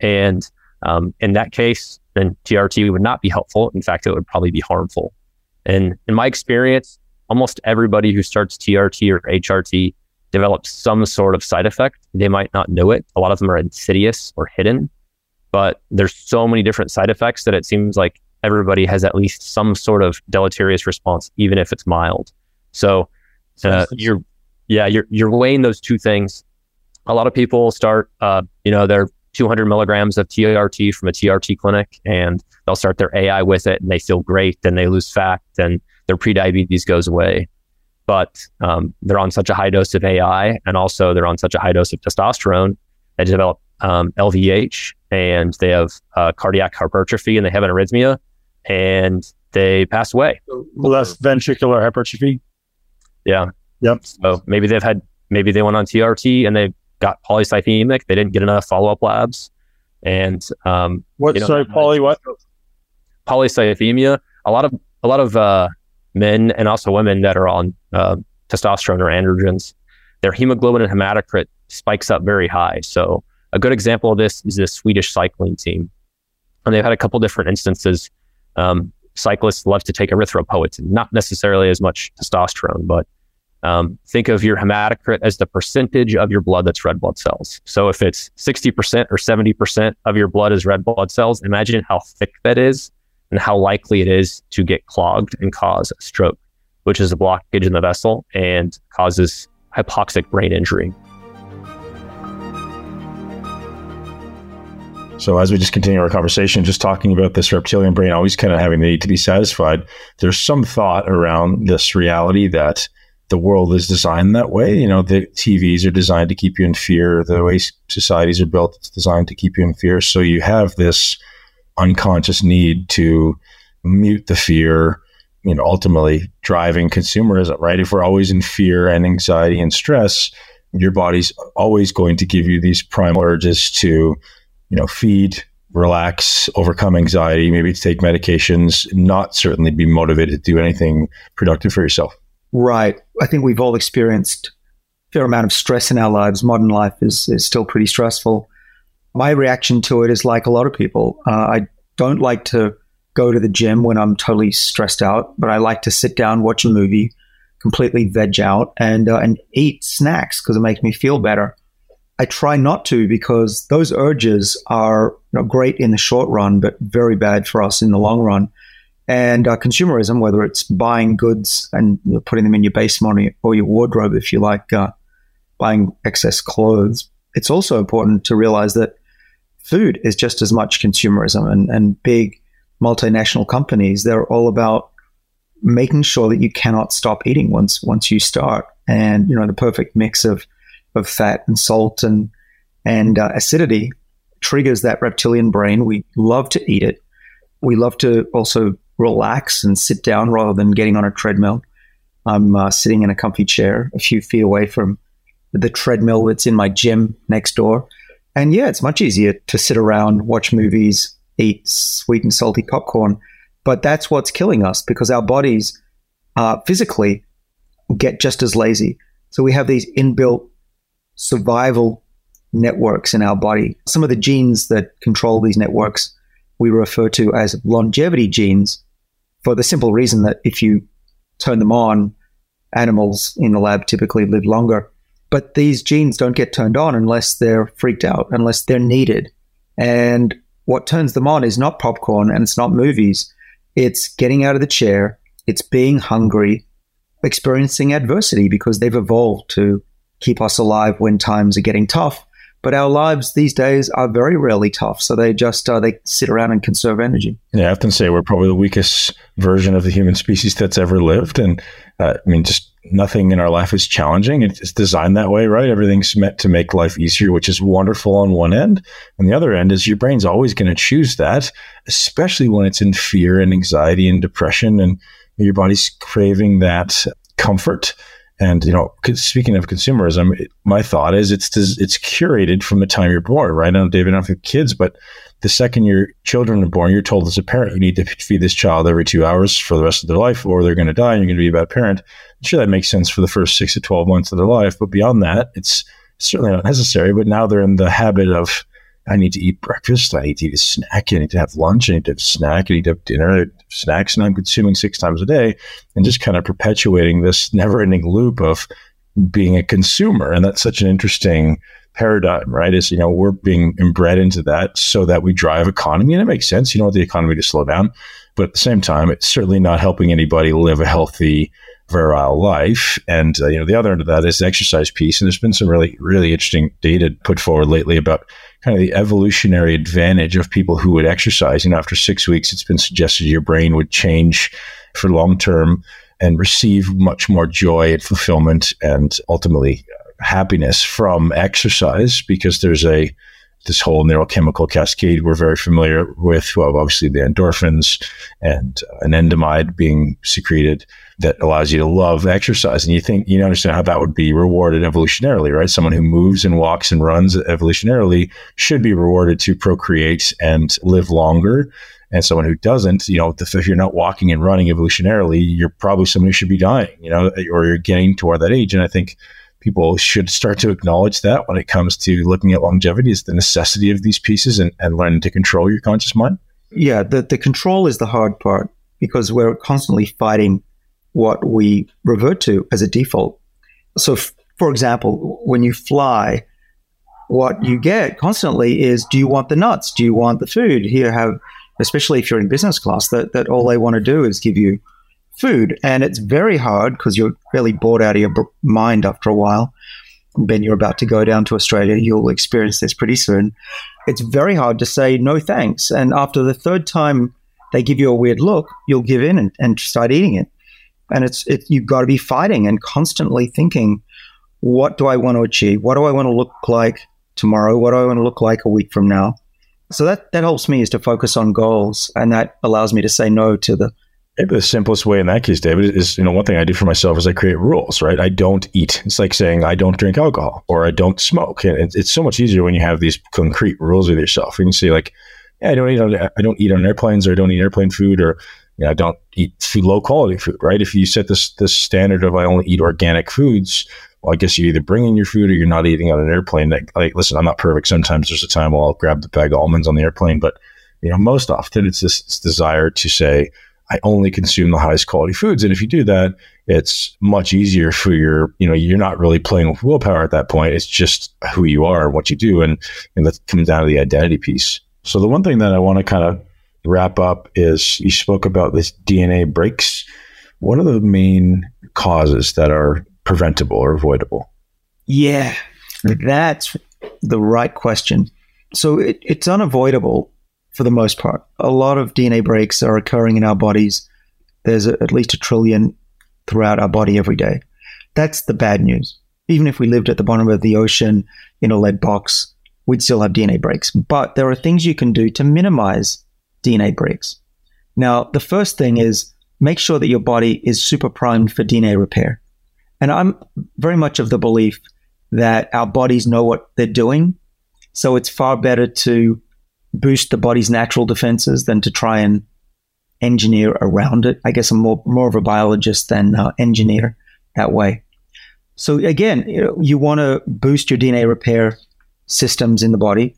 [SPEAKER 2] And um, in that case, then TRT would not be helpful. In fact, it would probably be harmful. And in my experience, almost everybody who starts TRT or HRT develop some sort of side effect. They might not know it. A lot of them are insidious or hidden, but there's so many different side effects that it seems like everybody has at least some sort of deleterious response, even if it's mild. So uh, you're, yeah, you're you're weighing those two things. A lot of people start, uh, you know, they're 200 milligrams of TRT from a TRT clinic, and they'll start their AI with it, and they feel great. Then they lose fat, and their prediabetes goes away but um, they're on such a high dose of AI and also they're on such a high dose of testosterone, they develop um, LVH and they have uh, cardiac hypertrophy and they have an arrhythmia and they pass away.
[SPEAKER 5] Left ventricular hypertrophy.
[SPEAKER 2] Yeah.
[SPEAKER 5] Yep.
[SPEAKER 2] So maybe they've had, maybe they went on TRT and they got polycythemic. They didn't get enough follow up labs. And um,
[SPEAKER 5] what? You know, sorry, poly what?
[SPEAKER 2] Polycythemia. A lot of a lot of uh, men and also women that are on uh, testosterone or androgens, their hemoglobin and hematocrit spikes up very high. So a good example of this is the Swedish cycling team. And they've had a couple different instances. Um, cyclists love to take erythropoietin, not necessarily as much testosterone, but um, think of your hematocrit as the percentage of your blood that's red blood cells. So if it's 60% or 70% of your blood is red blood cells, imagine how thick that is and how likely it is to get clogged and cause a stroke, which is a blockage in the vessel and causes hypoxic brain injury.
[SPEAKER 6] So as we just continue our conversation, just talking about this reptilian brain always kind of having the need to be satisfied, there's some thought around this reality that the world is designed that way. You know, the TVs are designed to keep you in fear. The way societies are built, it's designed to keep you in fear. So you have this unconscious need to mute the fear, you know, ultimately driving consumerism, right? If we're always in fear and anxiety and stress, your body's always going to give you these primal urges to, you know, feed, relax, overcome anxiety, maybe to take medications, not certainly be motivated to do anything productive for yourself.
[SPEAKER 3] Right. I think we've all experienced a fair amount of stress in our lives. Modern life is, is still pretty stressful. My reaction to it is like a lot of people. Uh, I don't like to go to the gym when I'm totally stressed out, but I like to sit down, watch a movie, completely veg out, and uh, and eat snacks because it makes me feel better. I try not to because those urges are you know, great in the short run, but very bad for us in the long run. And uh, consumerism, whether it's buying goods and putting them in your basement or your, or your wardrobe, if you like, uh, buying excess clothes, it's also important to realize that food is just as much consumerism and, and big multinational companies. They're all about making sure that you cannot stop eating once once you start. And you know the perfect mix of of fat and salt and and uh, acidity triggers that reptilian brain. We love to eat it. We love to also relax and sit down rather than getting on a treadmill. I'm uh, sitting in a comfy chair a few feet away from the treadmill that's in my gym next door. And yeah, it's much easier to sit around, watch movies, eat sweet and salty popcorn. But that's what's killing us because our bodies uh, physically get just as lazy. So we have these inbuilt survival networks in our body. Some of the genes that control these networks we refer to as longevity genes for the simple reason that if you turn them on, animals in the lab typically live longer. But these genes don't get turned on unless they're freaked out, unless they're needed. And what turns them on is not popcorn and it's not movies. It's getting out of the chair, it's being hungry, experiencing adversity because they've evolved to keep us alive when times are getting tough. But our lives these days are very rarely tough, so they just uh, they sit around and conserve energy.
[SPEAKER 6] Yeah, I often say we're probably the weakest version of the human species that's ever lived, and uh, I mean, just nothing in our life is challenging. It's designed that way, right? Everything's meant to make life easier, which is wonderful on one end. And the other end is your brain's always going to choose that, especially when it's in fear and anxiety and depression, and your body's craving that comfort and you know, speaking of consumerism, my thought is it's it's curated from the time you're born, right? I know David, I don't have kids, but the second your children are born, you're told as a parent you need to feed this child every two hours for the rest of their life, or they're going to die, and you're going to be a bad parent. Sure, that makes sense for the first six to twelve months of their life, but beyond that, it's certainly not necessary. But now they're in the habit of I need to eat breakfast. I need to eat a snack. I need to have lunch. I need to have a snack. I need to have dinner, snacks, and I'm consuming six times a day and just kind of perpetuating this never ending loop of being a consumer. And that's such an interesting paradigm, right? Is, you know, we're being inbred into that so that we drive economy. And it makes sense. You don't want the economy to slow down. But at the same time, it's certainly not helping anybody live a healthy, virile life. And, uh, you know, the other end of that is the exercise piece. And there's been some really, really interesting data put forward lately about kind of the evolutionary advantage of people who would exercise. You know, after six weeks, it's been suggested your brain would change for long term and receive much more joy and fulfillment and ultimately happiness from exercise because there's a this whole neurochemical cascade we're very familiar with. Well, obviously the endorphins and anandamide being secreted that allows you to love exercise. And you think, you understand how that would be rewarded evolutionarily, right? Someone who moves and walks and runs evolutionarily should be rewarded to procreate and live longer. And someone who doesn't, you know, if you're not walking and running evolutionarily, you're probably someone who should be dying, you know, or you're getting toward that age. And I think people should start to acknowledge that when it comes to looking at longevity is the necessity of these pieces and, and learning to control your conscious mind.
[SPEAKER 3] Yeah, the, the control is the hard part because we're constantly fighting what we revert to as a default. So, f- for example, when you fly, what you get constantly is do you want the nuts? Do you want the food? Here, have, especially if you're in business class, that, that all they want to do is give you food. And it's very hard because you're really bored out of your b- mind after a while. Ben, you're about to go down to Australia. You'll experience this pretty soon. It's very hard to say no thanks. And after the third time they give you a weird look, you'll give in and, and start eating it. And it's it, you've got to be fighting and constantly thinking, what do I want to achieve? What do I want to look like tomorrow? What do I want to look like a week from now? So that that helps me is to focus on goals, and that allows me to say no to the
[SPEAKER 6] the simplest way in that case, David, is you know one thing I do for myself is I create rules, right? I don't eat. It's like saying I don't drink alcohol or I don't smoke. It's, it's so much easier when you have these concrete rules with yourself. You can say like, yeah, I don't eat on I don't eat on airplanes or I don't eat airplane food or you know, I don't eat food, low quality food, right? If you set this this standard of I only eat organic foods, well, I guess you either bring in your food or you're not eating on an airplane. Like, like, listen, I'm not perfect. Sometimes there's a time where I'll grab the bag of almonds on the airplane, but you know, most often it's this, this desire to say I only consume the highest quality foods. And if you do that, it's much easier for your, you know, you're not really playing with willpower at that point. It's just who you are and what you do. And, and that comes down to the identity piece. So the one thing that I want to kind of wrap up is you spoke about this DNA breaks. What are the main causes that are preventable or avoidable?
[SPEAKER 3] Yeah, that's the right question. So it, it's unavoidable for the most part. A lot of DNA breaks are occurring in our bodies. There's a, at least a trillion throughout our body every day. That's the bad news. Even if we lived at the bottom of the ocean in a lead box, we'd still have DNA breaks. But there are things you can do to minimize DNA breaks. Now, the first thing is make sure that your body is super primed for DNA repair. And I'm very much of the belief that our bodies know what they're doing. So it's far better to boost the body's natural defenses than to try and engineer around it. I guess I'm more, more of a biologist than uh, engineer that way. So again, you, know, you want to boost your DNA repair systems in the body.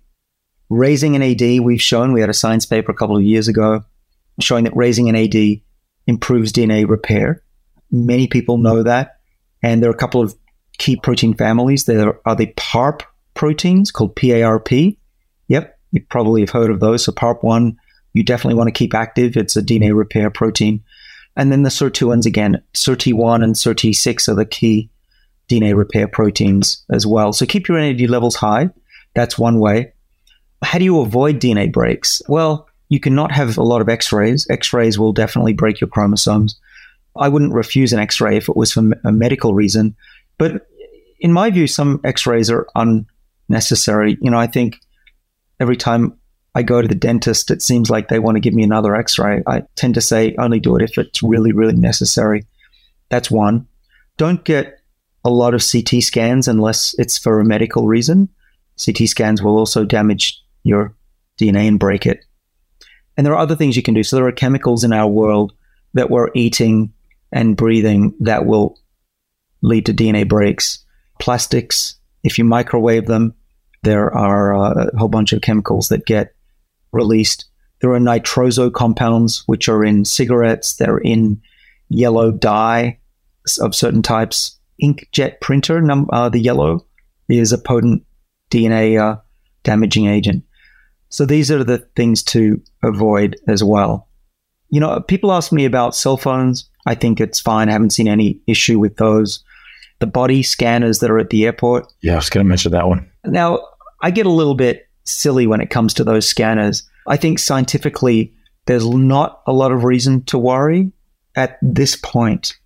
[SPEAKER 3] Raising NAD, we've shown, we had a science paper a couple of years ago showing that raising NAD improves DNA repair. Many people know that. And there are a couple of key protein families. There are the PARP proteins called PARP. Yep, you probably have heard of those. So PARP1, you definitely want to keep active. It's a DNA repair protein. And then the sirtuins again, SIRT1 and SIRT6 are the key DNA repair proteins as well. So keep your NAD levels high. That's one way. How do you avoid DNA breaks? Well, you cannot have a lot of x rays. X rays will definitely break your chromosomes. I wouldn't refuse an x ray if it was for a medical reason. But in my view, some x rays are unnecessary. You know, I think every time I go to the dentist, it seems like they want to give me another x ray. I tend to say only do it if it's really, really necessary. That's one. Don't get a lot of CT scans unless it's for a medical reason. CT scans will also damage your DNA and break it. And there are other things you can do. So there are chemicals in our world that we're eating and breathing that will lead to DNA breaks. Plastics, if you microwave them, there are uh, a whole bunch of chemicals that get released. There are nitroso compounds, which are in cigarettes. They're in yellow dye of certain types. Inkjet printer, num- uh, the yellow, is a potent DNA uh, damaging agent. So these are the things to avoid as well. You know, people ask me about cell phones. I think it's fine. I haven't seen any issue with those. The body scanners that are at the airport.
[SPEAKER 6] Yeah, I was going to mention that one.
[SPEAKER 3] Now, I get a little bit silly when it comes to those scanners. I think scientifically, there's not a lot of reason to worry at this point.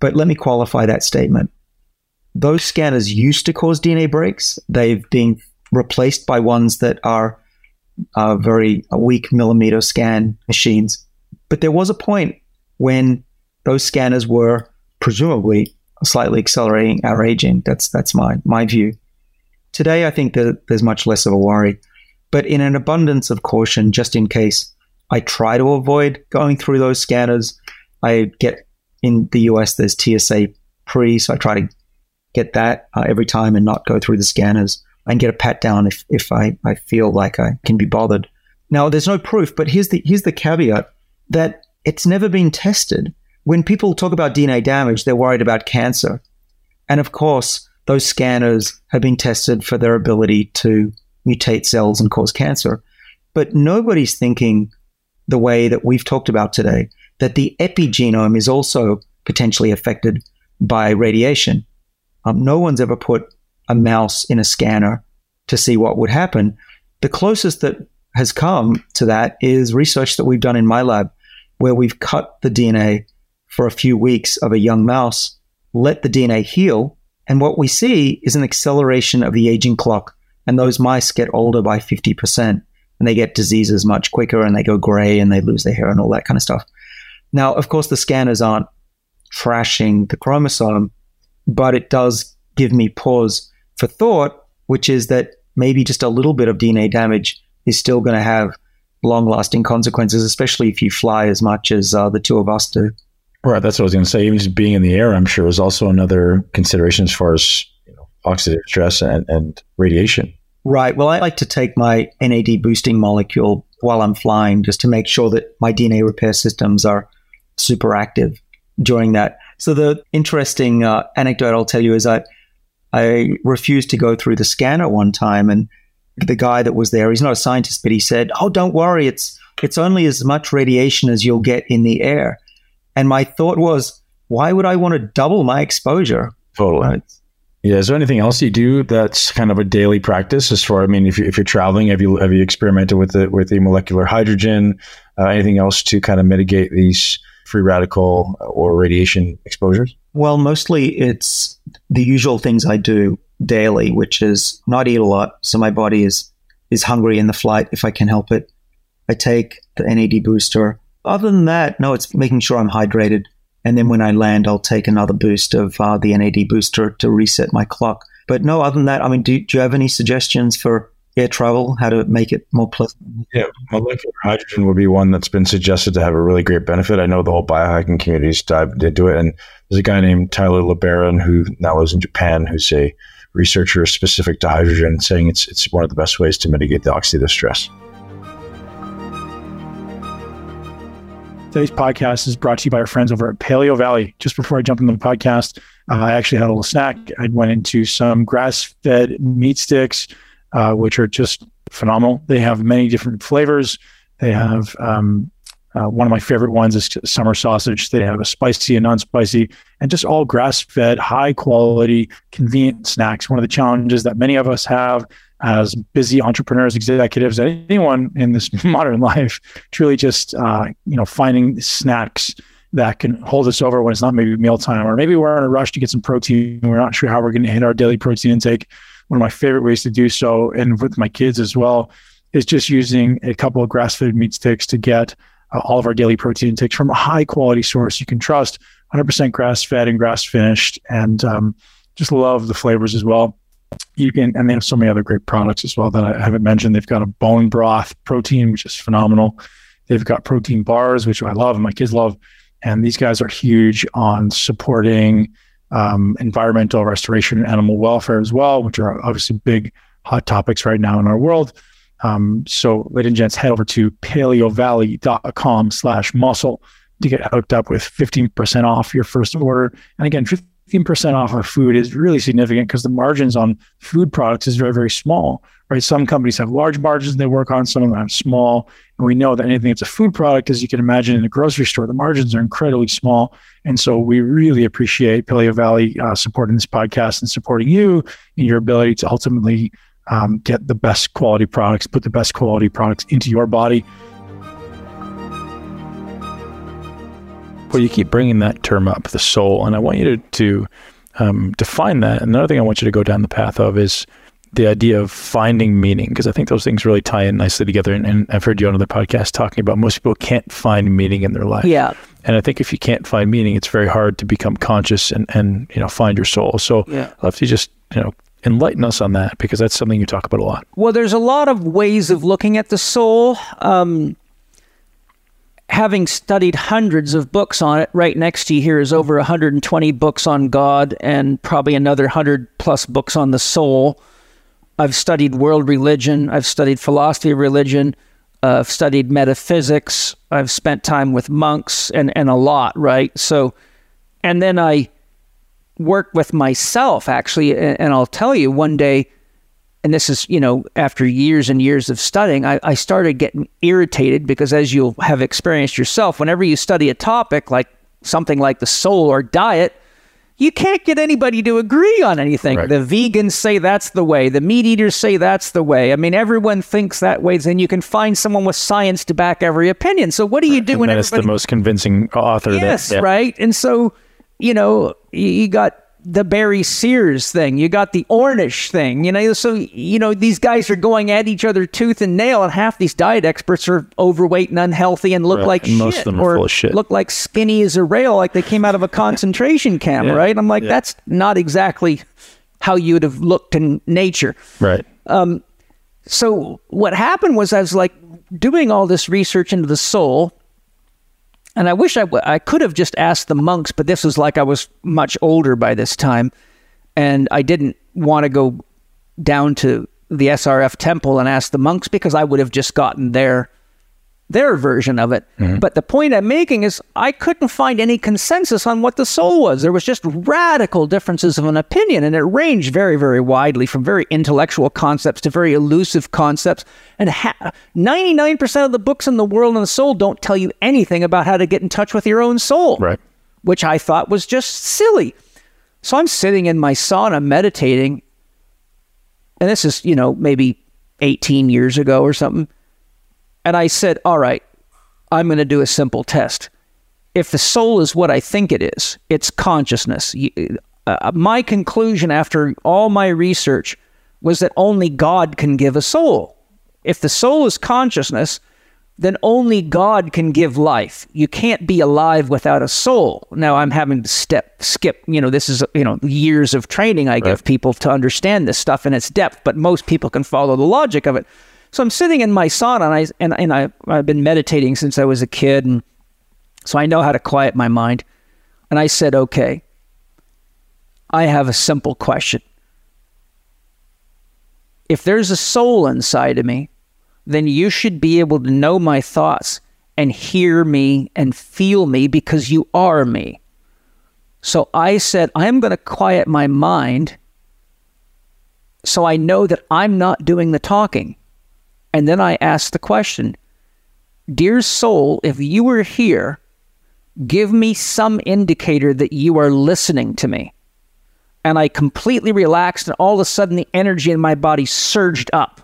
[SPEAKER 3] But let me qualify that statement. Those scanners used to cause DNA breaks. They've been replaced by ones that are uh, very weak millimeter scan machines. But there was a point when those scanners were presumably slightly accelerating our aging. That's that's my my view. Today, I think that there's much less of a worry. But in an abundance of caution, just in case, I try to avoid going through those scanners. I get in the US, there's TSA pre, so I try to get that uh, every time and not go through the scanners and get a pat down if, if I, I feel like I can be bothered. Now, there's no proof, but here's the, here's the caveat that it's never been tested. When people talk about DNA damage, they're worried about cancer. And of course, those scanners have been tested for their ability to mutate cells and cause cancer. But nobody's thinking the way that we've talked about today, that the epigenome is also potentially affected by radiation. Um, no one's ever put a mouse in a scanner to see what would happen. The closest that has come to that is research that we've done in my lab, where we've cut the DNA for a few weeks of a young mouse, let the DNA heal, and what we see is an acceleration of the aging clock. And those mice get older by 50%, and they get diseases much quicker, and they go gray, and they lose their hair, and all that kind of stuff. Now, of course, the scanners aren't trashing the chromosome, but it does give me pause for thought, which is that maybe just a little bit of DNA damage is still going to have long lasting consequences, especially if you fly as much as uh, the two of us do.
[SPEAKER 7] Right. That's what I was going to say. Even just being in the air, I'm sure, is also another consideration as far as you know, oxidative stress and, and radiation.
[SPEAKER 3] Right. Well, I like to take my NAD boosting molecule while I'm flying just to make sure that my DNA repair systems are super active during that. So the interesting uh, anecdote I'll tell you is I I refused to go through the scanner one time, and the guy that was there, he's not a scientist, but he said, "Oh, don't worry, it's it's only as much radiation as you'll get in the air." And my thought was, why would I want to double my exposure?
[SPEAKER 7] Totally. Right? Yeah. Is there anything else you do that's kind of a daily practice? As far, I mean, if, you, if you're traveling, have you have you experimented with the with the molecular hydrogen? Uh, anything else to kind of mitigate these free radical or radiation exposures?
[SPEAKER 3] Well, mostly it's the usual things I do daily, which is not eat a lot, so my body is is hungry in the flight if I can help it. I take the NAD booster. Other than that, no, it's making sure I'm hydrated. And then when I land, I'll take another boost of uh, the NAD booster to reset my clock. But no, other than that, I mean, do, do you have any suggestions for air travel, how to make it more pleasant?
[SPEAKER 7] Yeah, molecular hydrogen would be one that's been suggested to have a really great benefit. I know the whole biohacking community's dived into it. And there's a guy named Tyler LeBaron who now lives in Japan who's a researcher specific to hydrogen, saying it's, it's one of the best ways to mitigate the oxidative stress.
[SPEAKER 5] Today's podcast is brought to you by our friends over at Paleo Valley. Just before I jump into the podcast, uh, I actually had a little snack. I went into some grass fed meat sticks uh, which are just phenomenal. They have many different flavors. They have um, uh, one of my favorite ones is summer sausage. They have a spicy and non-spicy, and just all grass-fed, high-quality, convenient snacks. One of the challenges that many of us have as busy entrepreneurs, executives, anyone in this (laughs) modern life, truly just uh, you know finding snacks that can hold us over when it's not maybe mealtime, or maybe we're in a rush to get some protein. We're not sure how we're going to hit our daily protein intake one of my favorite ways to do so, and with my kids as well, is just using a couple of grass fed meat sticks to get uh, all of our daily protein intakes from a high quality source you can trust, 100% grass fed and grass finished, and um, just love the flavors as well. You can, and they have so many other great products as well that I haven't mentioned. They've got a bone broth protein, which is phenomenal. They've got protein bars, which I love and my kids love. And these guys are huge on supporting um, environmental restoration and animal welfare as well, which are obviously big hot topics right now in our world. Um, so, ladies and gents, head over to paleovalley.com slash muscle to get hooked up with 15% off your first order. And again, 15% off of food is really significant because the margins on food products is very, very small, right? Some companies have large margins they work on, some of them have small. And we know that anything that's a food product, as you can imagine in a grocery store, the margins are incredibly small. And so we really appreciate Paleo Valley uh, supporting this podcast and supporting you in your ability to ultimately um, get the best quality products, put the best quality products into your body. Well, you keep bringing that term up, the soul, and I want you to, to um, define that. Another thing I want you to go down the path of is the idea of finding meaning, because I think those things really tie in nicely together. And, and, I've heard you on other podcasts talking about most people can't find meaning in their life.
[SPEAKER 4] Yeah.
[SPEAKER 5] And I think if you can't find meaning, it's very hard to become conscious and, and you know find your soul. So yeah. I'd love to just you know enlighten us on that because that's something you talk about a lot.
[SPEAKER 4] Well, there's a lot of ways of looking at the soul. Um, having studied hundreds of books on it, right next to you here is over 120 books on God and probably another 100 plus books on the soul. I've studied world religion, I've studied philosophy of religion, uh, I've studied metaphysics, I've spent time with monks and, and a lot, right? So, and then I work with myself actually, and, and I'll tell you one day, and this is, you know, after years and years of studying, I, I, started getting irritated because, as you'll have experienced yourself, whenever you study a topic like something like the soul or diet, you can't get anybody to agree on anything.
[SPEAKER 5] Right.
[SPEAKER 4] The vegans say that's the way. The meat eaters say that's the way. I mean, everyone thinks that way. Then you can find someone with science to back every opinion. So what do you do
[SPEAKER 5] and
[SPEAKER 4] when
[SPEAKER 5] it's the most convincing author.
[SPEAKER 4] Yes,
[SPEAKER 5] that, yeah.
[SPEAKER 4] right. And so, you know, you, you got the Barry Sears thing, you got the Ornish thing, you know. So, you know, these guys are going at each other tooth and nail, and half these diet experts are overweight and unhealthy and look
[SPEAKER 5] Right,
[SPEAKER 4] like
[SPEAKER 5] and most
[SPEAKER 4] shit,
[SPEAKER 5] of them are
[SPEAKER 4] or
[SPEAKER 5] full of shit.
[SPEAKER 4] look like skinny as a rail, like they came out of a concentration (laughs) camp,
[SPEAKER 5] Yeah,
[SPEAKER 4] right? I'm like,
[SPEAKER 5] yeah.
[SPEAKER 4] that's not exactly how you would have looked in nature.
[SPEAKER 5] Right.
[SPEAKER 4] Um, so what happened was I was like doing all this research into the soul, and I wish I, w- I could have just asked the monks, but this was like I was much older by this time, and I didn't want to go down to the SRF temple and ask the monks because I would have just gotten their their version of it. Mm-hmm. But the point I'm making is I couldn't find any consensus on what the soul was. There was just radical differences of an opinion, and it ranged very, very widely from very intellectual concepts to very elusive concepts. And ha- 99% of the books in the world on the soul don't tell you anything about how to get in touch with your own soul
[SPEAKER 5] Right.
[SPEAKER 4] which I thought was just silly. So I'm sitting in my sauna meditating, and this is, you know, maybe 18 years ago or something. And I said, All right, I'm going to do a simple test. If the soul is what I think it is, it's consciousness. Uh, my conclusion after all my research was that only God can give a soul. If the soul is consciousness, then only God can give life. You can't be alive without a soul. Now I'm having to step skip, you know, this is you know years of training I give people to understand this stuff in its depth, but most people can follow the logic of it. So I'm sitting in my sauna and I and, and I I've been meditating since I was a kid and so I know how to quiet my mind. And I said, "Okay, I have a simple question. If there's a soul inside of me, then you should be able to know my thoughts and hear me and feel me because you are me. So I said, I'm going to quiet my mind so I know that I'm not doing the talking. And then I asked the question Dear soul, if you were here, give me some indicator that you are listening to me. And I completely relaxed, and all of a sudden the energy in my body surged up.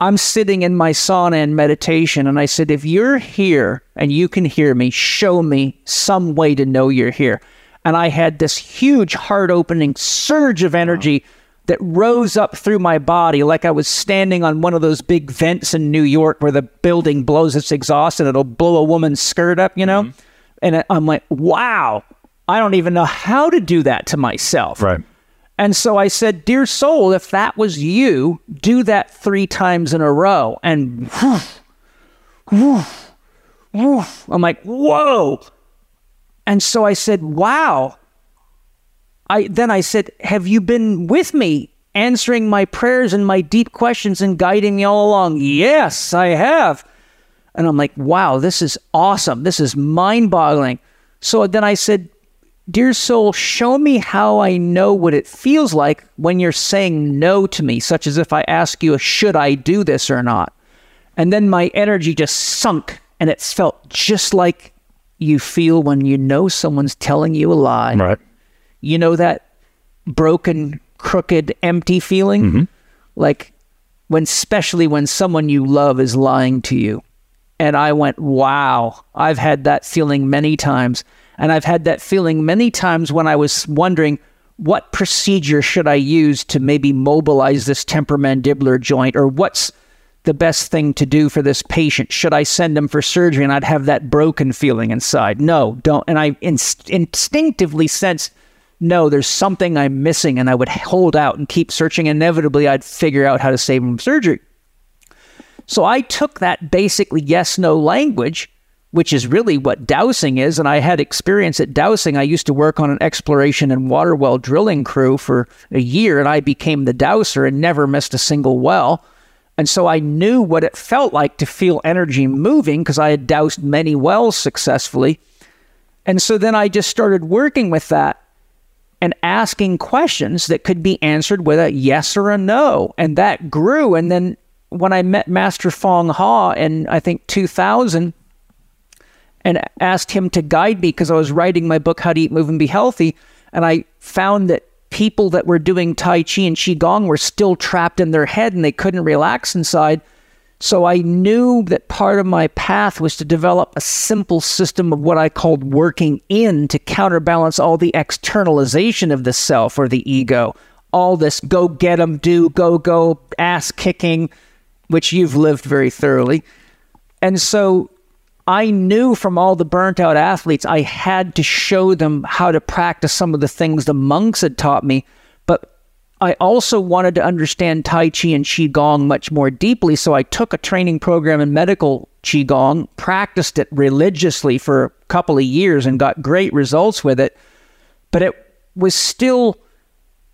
[SPEAKER 4] I'm sitting in my sauna and meditation, and I said, If you're here and you can hear me, show me some way to know you're here. And I had this huge heart opening surge of energy that rose up through my body like I was standing on one of those big vents in New York where the building blows its exhaust and it'll blow a woman's skirt up, you know? Mm-hmm. And I- I'm like, wow, I don't even know how to do that to myself.
[SPEAKER 5] Right.
[SPEAKER 4] And so I said, Dear soul, if that was you, do that three times in a row. And woof, woof, woof. I'm like, whoa. And so I said, Wow. I then I said, Have you been with me answering my prayers and my deep questions and guiding me all along? Yes, I have. And I'm like, wow, this is awesome. This is mind boggling. So then I said, Dear soul, show me how I know what it feels like when you're saying no to me, such as if I ask you, should I do this or not? And then my energy just sunk and it felt just like you feel when you know someone's telling you a lie.
[SPEAKER 5] Right.
[SPEAKER 4] You know that broken, crooked, empty feeling? Mm-hmm. Like when, especially when someone you love is lying to you. And I went, wow, I've had that feeling many times. And I've had that feeling many times when I was wondering, what procedure should I use to maybe mobilize this temporomandibular joint? Or what's the best thing to do for this patient? Should I send them for surgery? And I'd have that broken feeling inside. No, don't. And I inst- instinctively sensed, no, there's something I'm missing. And I would hold out and keep searching. Inevitably, I'd figure out how to save them from surgery. So I took that basically yes no language, which is really what dowsing is. And I had experience at dowsing. I used to work on an exploration and water well drilling crew for a year, and I became the dowser and never missed a single well. And so I knew what it felt like to feel energy moving because I had dowsed many wells successfully. And so then I just started working with that and asking questions that could be answered with a yes or a no. And that grew. And then when I met Master Fong Ha in, I think, 2000, and asked him to guide me because I was writing my book, How to Eat, Move, and Be Healthy, And I found that people that were doing Tai Chi and Qigong were still trapped in their head and they couldn't relax inside. So I knew that part of my path was to develop a simple system of what I called working in to counterbalance all the externalization of the self or the ego. All this go get 'em, do, go, go, ass kicking, which you've lived very thoroughly. And so I knew from all the burnt out athletes, I had to show them how to practice some of the things the monks had taught me. But I also wanted to understand Tai Chi and Qigong much more deeply. So I took a training program in medical Qigong, practiced it religiously for a couple of years, and got great results with it. But it was still,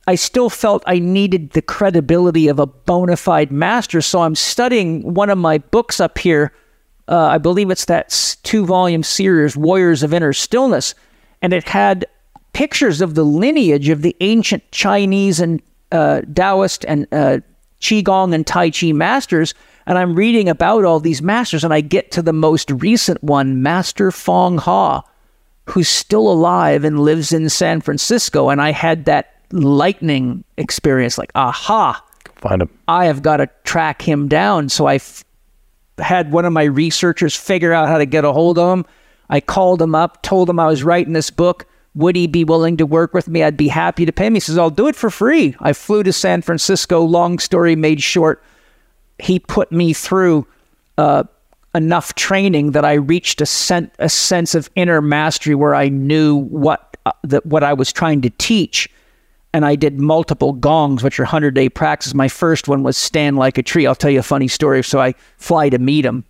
[SPEAKER 4] I still felt I needed the credibility of a bona fide master. So I'm studying one of my books up here. Uh, I believe it's that two volume series, Warriors of Inner Stillness. And it had pictures of the lineage of the ancient Chinese and uh, Taoist and uh, Qigong and Tai Chi masters, and I'm reading about all these masters, and I get to the most recent one, Master Fong Ha, who's still alive and lives in San Francisco. And I had that lightning experience like, aha,
[SPEAKER 5] Find him.
[SPEAKER 4] I have got to track him down. So I f- had one of my researchers figure out how to get a hold of him. I called him up, told him I was writing this book. Would he be willing to work with me? I'd be happy to pay him. He says, I'll do it for free. I flew to San Francisco. Long story made short, he put me through uh, enough training that I reached a, sen- a sense of inner mastery where I knew what uh, that what I was trying to teach. And I did multiple gongs, which are 100 day practice. My first one was stand like a tree. I'll tell you a funny story. So I fly to meet him.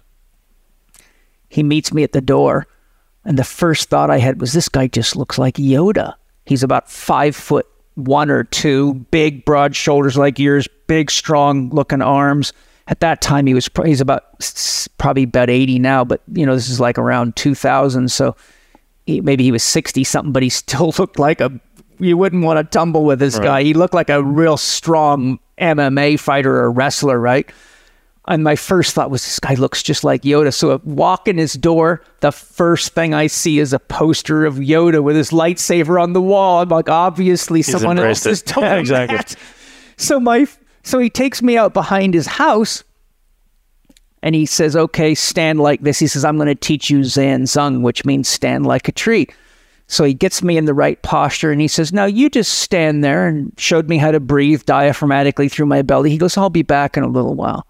[SPEAKER 4] He meets me at the door. And the first thought I had was, this guy just looks like Yoda. He's about five foot one or two, big, broad shoulders like yours, big, strong looking arms. At that time, he was he's about probably about eighty now, but you know this is like around two thousand, so he, maybe he was sixty something, but he still (laughs) looked like a. You wouldn't want to tumble with this right. guy. He looked like a real strong MMA fighter or wrestler, right? And my first thought was, this guy looks just like Yoda. So I walk in his door. The first thing I see is a poster of Yoda with his lightsaber on the wall. I'm like, obviously He's someone else is doing yeah, exactly. that. So my, so he takes me out behind his house, and he says, "Okay, stand like this." He says, "I'm going to teach you Zhan Zhuang, which means stand like a tree." So he gets me in the right posture, and he says, "Now you just stand there," and showed me how to breathe diaphragmatically through my belly. He goes, "I'll be back in a little while."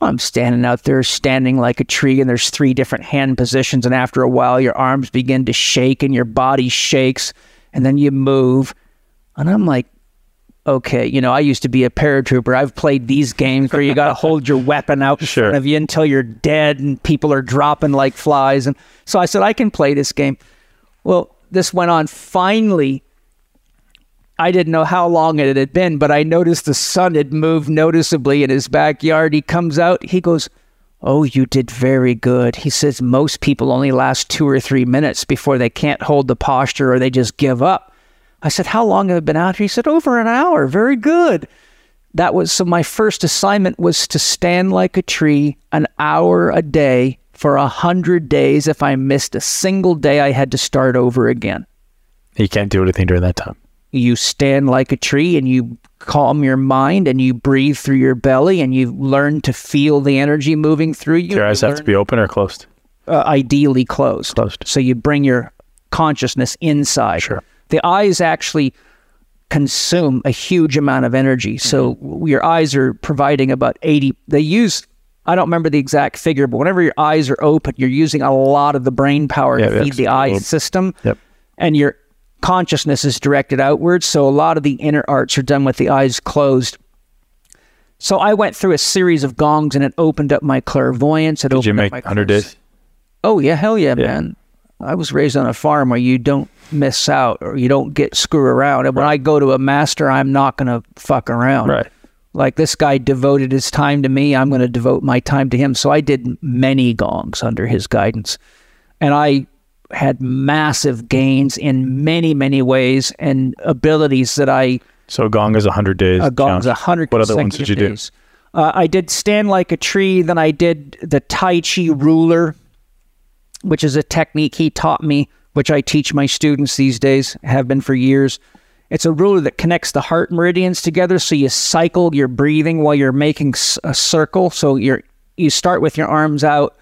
[SPEAKER 4] I'm standing out there, standing like a tree, and there's three different hand positions. And after a while, your arms begin to shake and your body shakes, and then you move. And I'm like, okay, you know, I used to be a paratrooper. I've played these games where you got to (laughs) hold your weapon out in sure. front of you until you're dead and people are dropping like flies. And so I said, I can play this game. Well, this went on. Finally, I didn't know how long it had been, but I noticed the sun had moved noticeably in his backyard. He comes out, he goes, Oh, you did very good. He says most people only last two or three minutes before they can't hold the posture or they just give up. I said, How long have I been out here? He said, Over an hour. Very good. That was so my first assignment was to stand like a tree an hour a day for a hundred days. If I missed a single day, I had to start over again.
[SPEAKER 5] You can't do anything during that time
[SPEAKER 4] you stand like a tree and you calm your mind and you breathe through your belly and you learn to feel the energy moving through you.
[SPEAKER 5] Your eyes
[SPEAKER 4] you
[SPEAKER 5] have to be open or closed?
[SPEAKER 4] Uh, ideally closed.
[SPEAKER 5] Closed.
[SPEAKER 4] So you bring your consciousness inside.
[SPEAKER 5] Sure.
[SPEAKER 4] The eyes actually consume a huge amount of energy. So mm-hmm. your eyes are providing about 80, they use I don't remember the exact figure, but whenever your eyes are open, you're using a lot of the brain power yeah, to feed the eye system.
[SPEAKER 5] Yep.
[SPEAKER 4] And you're consciousness is directed outwards. So a lot of the inner arts are done with the eyes closed. So I went through a series of gongs and it opened up my clairvoyance. It
[SPEAKER 5] Did
[SPEAKER 4] opened
[SPEAKER 5] you make 100 days?
[SPEAKER 4] Oh, yeah. Hell yeah, yeah, man. I was raised on a farm where you don't miss out or you don't get screw around. And when I go to a master, I'm not going to fuck around.
[SPEAKER 5] Right.
[SPEAKER 4] Like this guy devoted his time to me. I'm going to devote my time to him. So I did many gongs under his guidance. And I had massive gains in many, many ways and abilities that I.
[SPEAKER 5] So Gong is 100 days.
[SPEAKER 4] A Gong is 100
[SPEAKER 5] What other ones did you
[SPEAKER 4] days. do? Uh, I did Stand Like a Tree. Then I did the Tai Chi Ruler, which is a technique he taught me which I teach my students these days, have been for years. It's a ruler that connects the heart meridians together. So you cycle your breathing while you're making a circle. So you're you start with your arms out,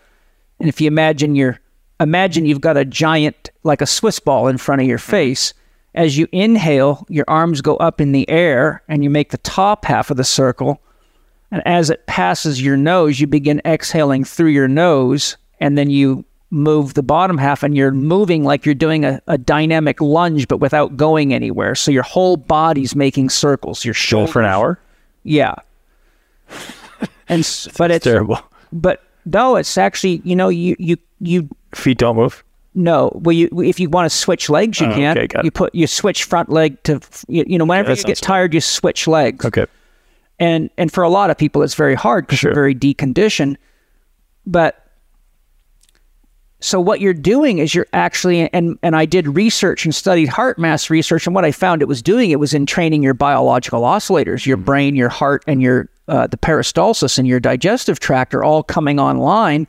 [SPEAKER 4] and if you imagine you're imagine you've got a giant like a Swiss ball in front of your mm-hmm. face. As you inhale, your arms go up in the air, and you make the top half of the circle. And as it passes your nose, you begin exhaling through your nose, and then you move the bottom half and you're moving like you're doing a, a dynamic lunge but without going anywhere. So your whole body's making circles. Your
[SPEAKER 5] shoulder for an hour?
[SPEAKER 4] Yeah. And (laughs) but it's
[SPEAKER 5] terrible.
[SPEAKER 4] but no it's actually you know you you you
[SPEAKER 5] feet don't move?
[SPEAKER 4] No well you if you want to switch legs you
[SPEAKER 5] Oh,
[SPEAKER 4] can
[SPEAKER 5] okay, got
[SPEAKER 4] you put you switch front leg to you, you know whenever you get tired you switch legs.
[SPEAKER 5] Okay.
[SPEAKER 4] And and for a lot of people it's very hard because
[SPEAKER 5] Sure.
[SPEAKER 4] they're very deconditioned. But so what you're doing is you're actually and and I did research and studied HeartMath research and what I found it was doing it was entraining your biological oscillators your mm-hmm. brain your heart and your uh, the peristalsis in your digestive tract are all coming online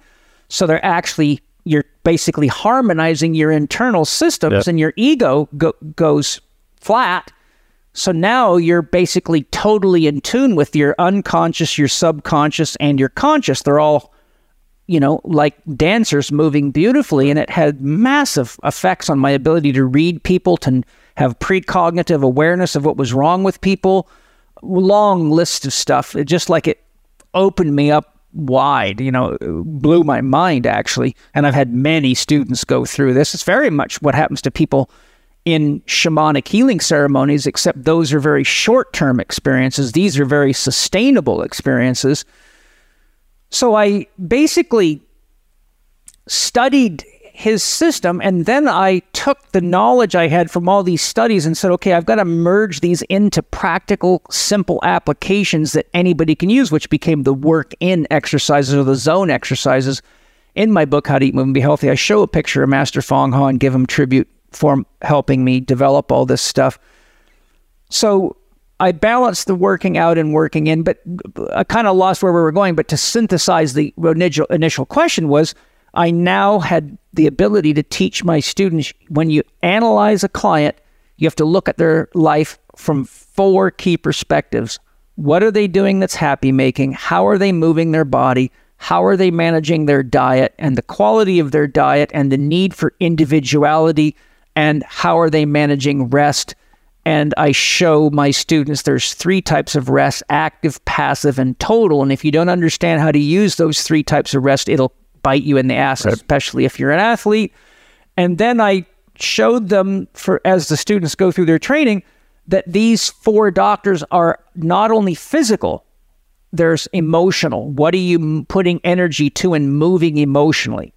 [SPEAKER 4] so they're actually you're basically harmonizing your internal systems
[SPEAKER 5] Yep.
[SPEAKER 4] and your ego go, goes flat so now you're basically totally in tune with your unconscious, your subconscious, and your conscious. They're all, you know, like dancers moving beautifully. And it had massive effects on my ability to read people, to have precognitive awareness of what was wrong with people. Long list of stuff. It just like it opened me up wide, you know, blew my mind actually. And I've had many students go through this. It's very much what happens to people in shamanic healing ceremonies, except those are very short term experiences. These are very sustainable experiences. So I basically studied his system and then I took the knowledge I had from all these studies and said, okay, I've got to merge these into practical, simple applications that anybody can use, which became the work in exercises or the zone exercises. In my book, How to Eat, Move, and Be Healthy, I show a picture of Master Fong Ha give him tribute for helping me develop all this stuff. So I balanced the working out and working in, but uh, I kind of lost where we were going. But to synthesize the initial question was I now had the ability to teach my students when you analyze a client, you have to look at their life from four key perspectives. What are they doing that's happy making? How are they moving their body? How are they managing their diet and the quality of their diet and the need for individuality? And how are they managing rest? And I show my students there's three types of rest active, passive, and total. And if you don't understand how to use those three types of rest, it'll bite you in the ass, especially if you're an athlete. And then I showed them for as the students go through their training that these four doctors are not only physical, there's emotional. What are you putting energy to and moving emotionally?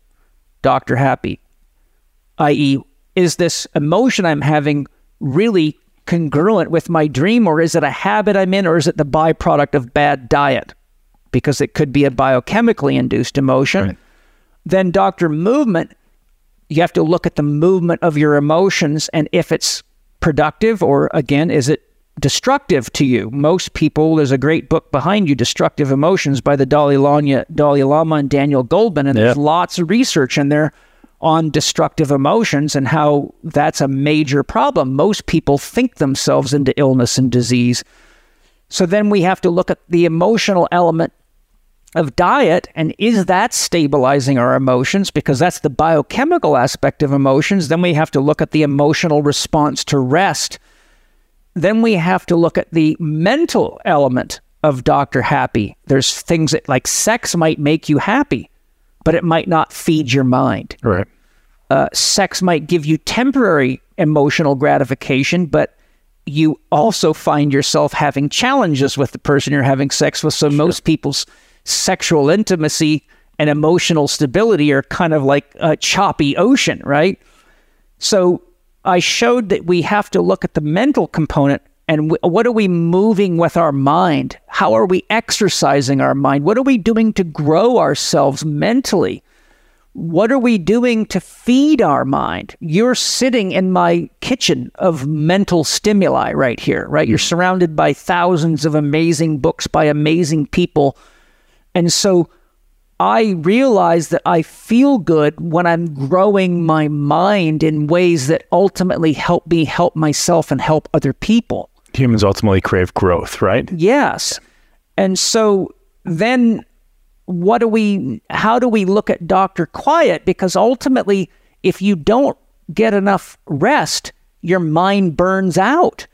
[SPEAKER 4] Dr. Happy, i.e., is this emotion I'm having really congruent with my dream, or is it a habit I'm in, or is it the byproduct of bad diet? Because it could be a biochemically induced emotion.
[SPEAKER 5] Right.
[SPEAKER 4] Then, Dr. Movement, you have to look at the movement of your emotions and if it's productive or, again, is it destructive to you? Most people, there's a great book behind you, Destructive Emotions by the Dalai Lama, Dalai Lama and Daniel Goleman, and there's lots of research in there on destructive emotions and how that's a major problem. Most people think themselves into illness and disease. So then we have to look at the emotional element of diet and is that stabilizing our emotions? Because that's the biochemical aspect of emotions. Then we have to look at the emotional response to rest. Then we have to look at the mental element of dr happy. There's things that like sex might make you happy but it might not feed your mind.
[SPEAKER 5] Right.
[SPEAKER 4] Uh, sex might give you temporary emotional gratification, but you also find yourself having challenges with the person you're having sex with. So most people's sexual intimacy and emotional stability are kind of like a choppy ocean, right? So I showed that we have to look at the mental component and w- what are we moving with our mind? How are we exercising our mind? What are we doing to grow ourselves mentally? What are we doing to feed our mind? You're sitting in my kitchen of mental stimuli right here, right? You're hmm. surrounded by thousands of amazing books by amazing people. And so I realize that I feel good when I'm growing my mind in ways that ultimately help me help myself and help other people.
[SPEAKER 5] Humans ultimately crave growth, right?
[SPEAKER 4] Yes. And so then what do we how do we look at Dr. Quiet because ultimately if you don't get enough rest, your mind burns out.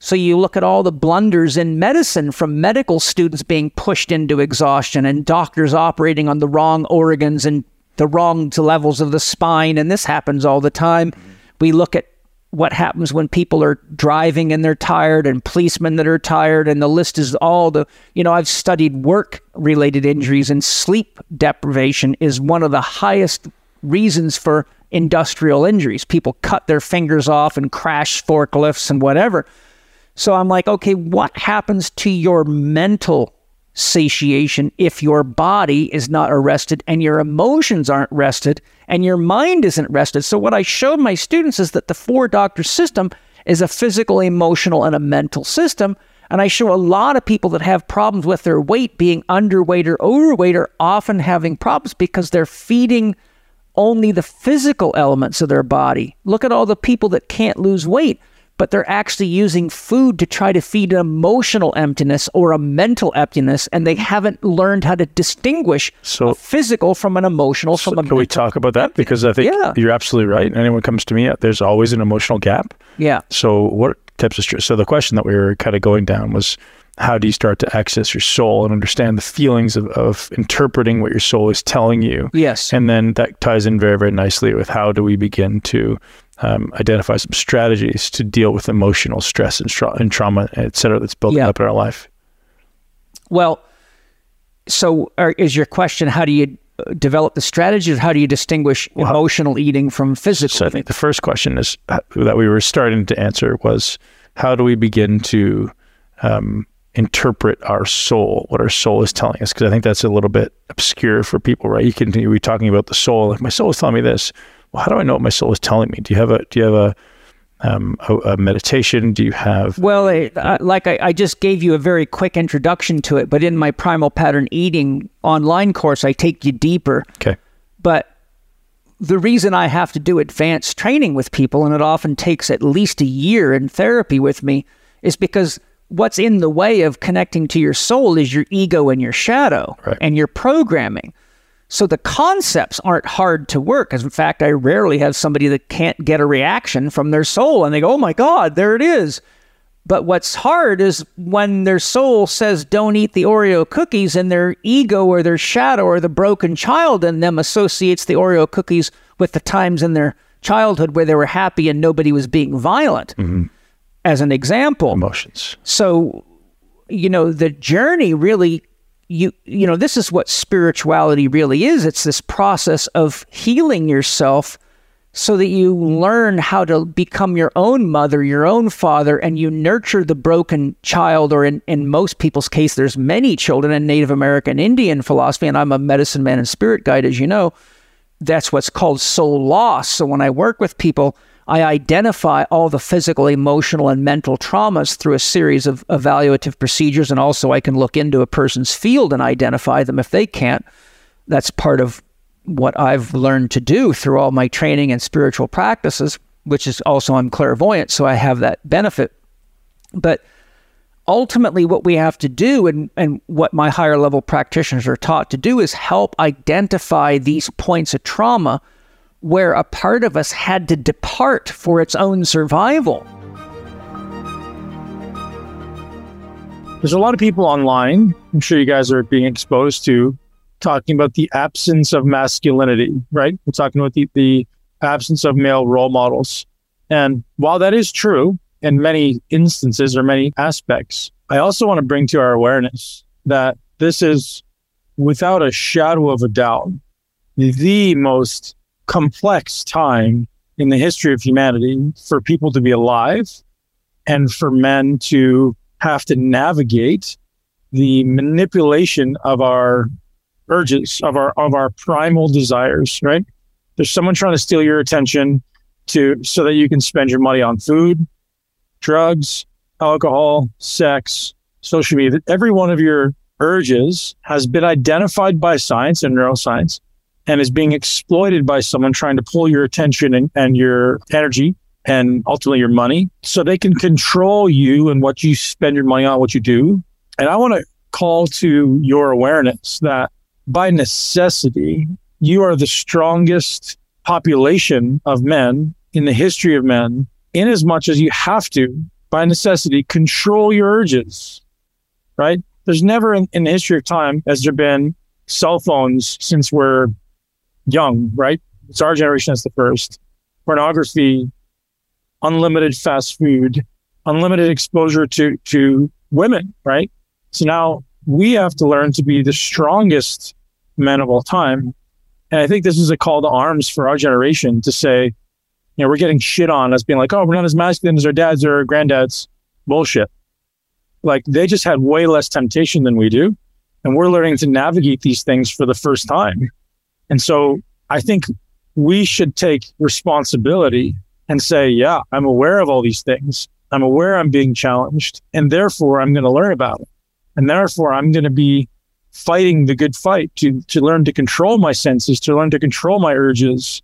[SPEAKER 4] So you look at all the blunders in medicine from medical students being pushed into exhaustion and doctors operating on the wrong organs and the wrong levels of the spine. And this happens all the time. Mm-hmm. We look at what happens when people are driving and they're tired and policemen that are tired. And the list is all the, you know, I've studied work related injuries and sleep deprivation is one of the highest reasons for industrial injuries. People cut their fingers off and crash forklifts and whatever. So I'm like, okay, what happens to your mental satiation if your body is not arrested and your emotions aren't rested and your mind isn't rested? So what I showed my students is that the four doctor system is a physical, emotional, and a mental system. And I show a lot of people that have problems with their weight being underweight or overweight are often having problems because they're feeding only the physical elements of their body. Look at all the people that can't lose weight but they're actually using food to try to feed an emotional emptiness or a mental emptiness, and they haven't learned how to distinguish
[SPEAKER 5] So-
[SPEAKER 4] a physical from an emotional
[SPEAKER 5] So
[SPEAKER 4] from a
[SPEAKER 5] can we talk about that? Because I think
[SPEAKER 4] Yeah.
[SPEAKER 5] you're absolutely right. Anyone comes to me, there's always an emotional gap.
[SPEAKER 4] Yeah,
[SPEAKER 5] So what types of stress? So the question that we were kind of going down was, how do you start to access your soul and understand the feelings of, of interpreting what your soul is telling you?
[SPEAKER 4] yes,
[SPEAKER 5] And then that ties in very, very nicely with how do we begin to um, identify some strategies to deal with emotional stress and, tra- and trauma, et cetera, that's building
[SPEAKER 4] Yeah.
[SPEAKER 5] up in our life.
[SPEAKER 4] Well, so are, is your question how do you uh, develop the strategies? How do you distinguish
[SPEAKER 5] Well,
[SPEAKER 4] emotional eating from physical?
[SPEAKER 5] So I think the first question is uh, that we were starting to answer was how do we begin to um, interpret our soul, what our soul is telling us? Because I think that's a little bit obscure for people, right? You can be talking about the soul, like my soul is telling me this. How do I know what my soul is telling me? Do you have a do you have a um, a, a meditation? Do you have
[SPEAKER 4] Well, I, I, like I, I just gave you a very quick introduction to it, but in my primal pattern eating online course, I take you deeper.
[SPEAKER 5] okay?
[SPEAKER 4] But the reason I have to do advanced training with people, and it often takes at least a year in therapy with me, is because what's in the way of connecting to your soul is your ego and your shadow
[SPEAKER 5] Right.
[SPEAKER 4] and your programming. So the concepts aren't hard to work. As in fact, I rarely have somebody that can't get a reaction from their soul and they go, oh my God, there it is. But what's hard is when their soul says, don't eat the Oreo cookies, and their ego or their shadow or the broken child in them associates the Oreo cookies with the times in their childhood where they were happy and nobody was being violent, mm-hmm. as an example.
[SPEAKER 5] Emotions.
[SPEAKER 4] So, you know, the journey really you you know, this is what spirituality really is. It's this process of healing yourself so that you learn how to become your own mother, your own father, and you nurture the broken child, or in, in most people's case, there's many children in Native American Indian philosophy, and I'm a medicine man and spirit guide, as you know. That's what's called soul loss. So when I work with people, I identify all the physical, emotional, and mental traumas through a series of evaluative procedures. And also, I can look into a person's field and identify them if they can't. That's part of what I've learned to do through all my training and spiritual practices, which is also I'm clairvoyant, so I have that benefit. But ultimately, what we have to do, and, and what my higher level practitioners are taught to do, is help identify these points of trauma where a part of us had to depart for its own survival.
[SPEAKER 5] There's a lot of people online, I'm sure you guys are being exposed to, talking about the absence of masculinity, right? We're talking about the, the absence of male role models. And while that is true in many instances or many aspects, I also want to bring to our awareness that this is, without a shadow of a doubt, the most complex time in the history of humanity for people to be alive and for men to have to navigate the manipulation of our urges of our of our primal desires right? There's someone trying to steal your attention to so that you can spend your money on food drugs alcohol sex social media. Every one of your urges has been identified by science and neuroscience and is being exploited by someone trying to pull your attention and, and your energy and ultimately your money so they can control you and what you spend your money on, what you do. And I want to call to your awareness that by necessity, you are the strongest population of men in the history of men, in as much as you have to, by necessity, control your urges, right? There's never in, in the history of time has there been cell phones since we're young, right? It's our generation that's the first. Pornography, unlimited fast food, unlimited exposure to to women, right? So now we have to learn to be the strongest men of all time. And I think this is a call to arms for our generation to say, you know, we're getting shit on as being like, oh, we're not as masculine as our dads or our granddads. Bullshit. Like they just had way less temptation than we do. And we're learning to navigate these things for the first time. And so I think we should take responsibility and say, yeah, I'm aware of all these things. I'm aware I'm being challenged and therefore I'm going to learn about it. And therefore I'm going to be fighting the good fight to, to learn to control my senses, to learn to control my urges.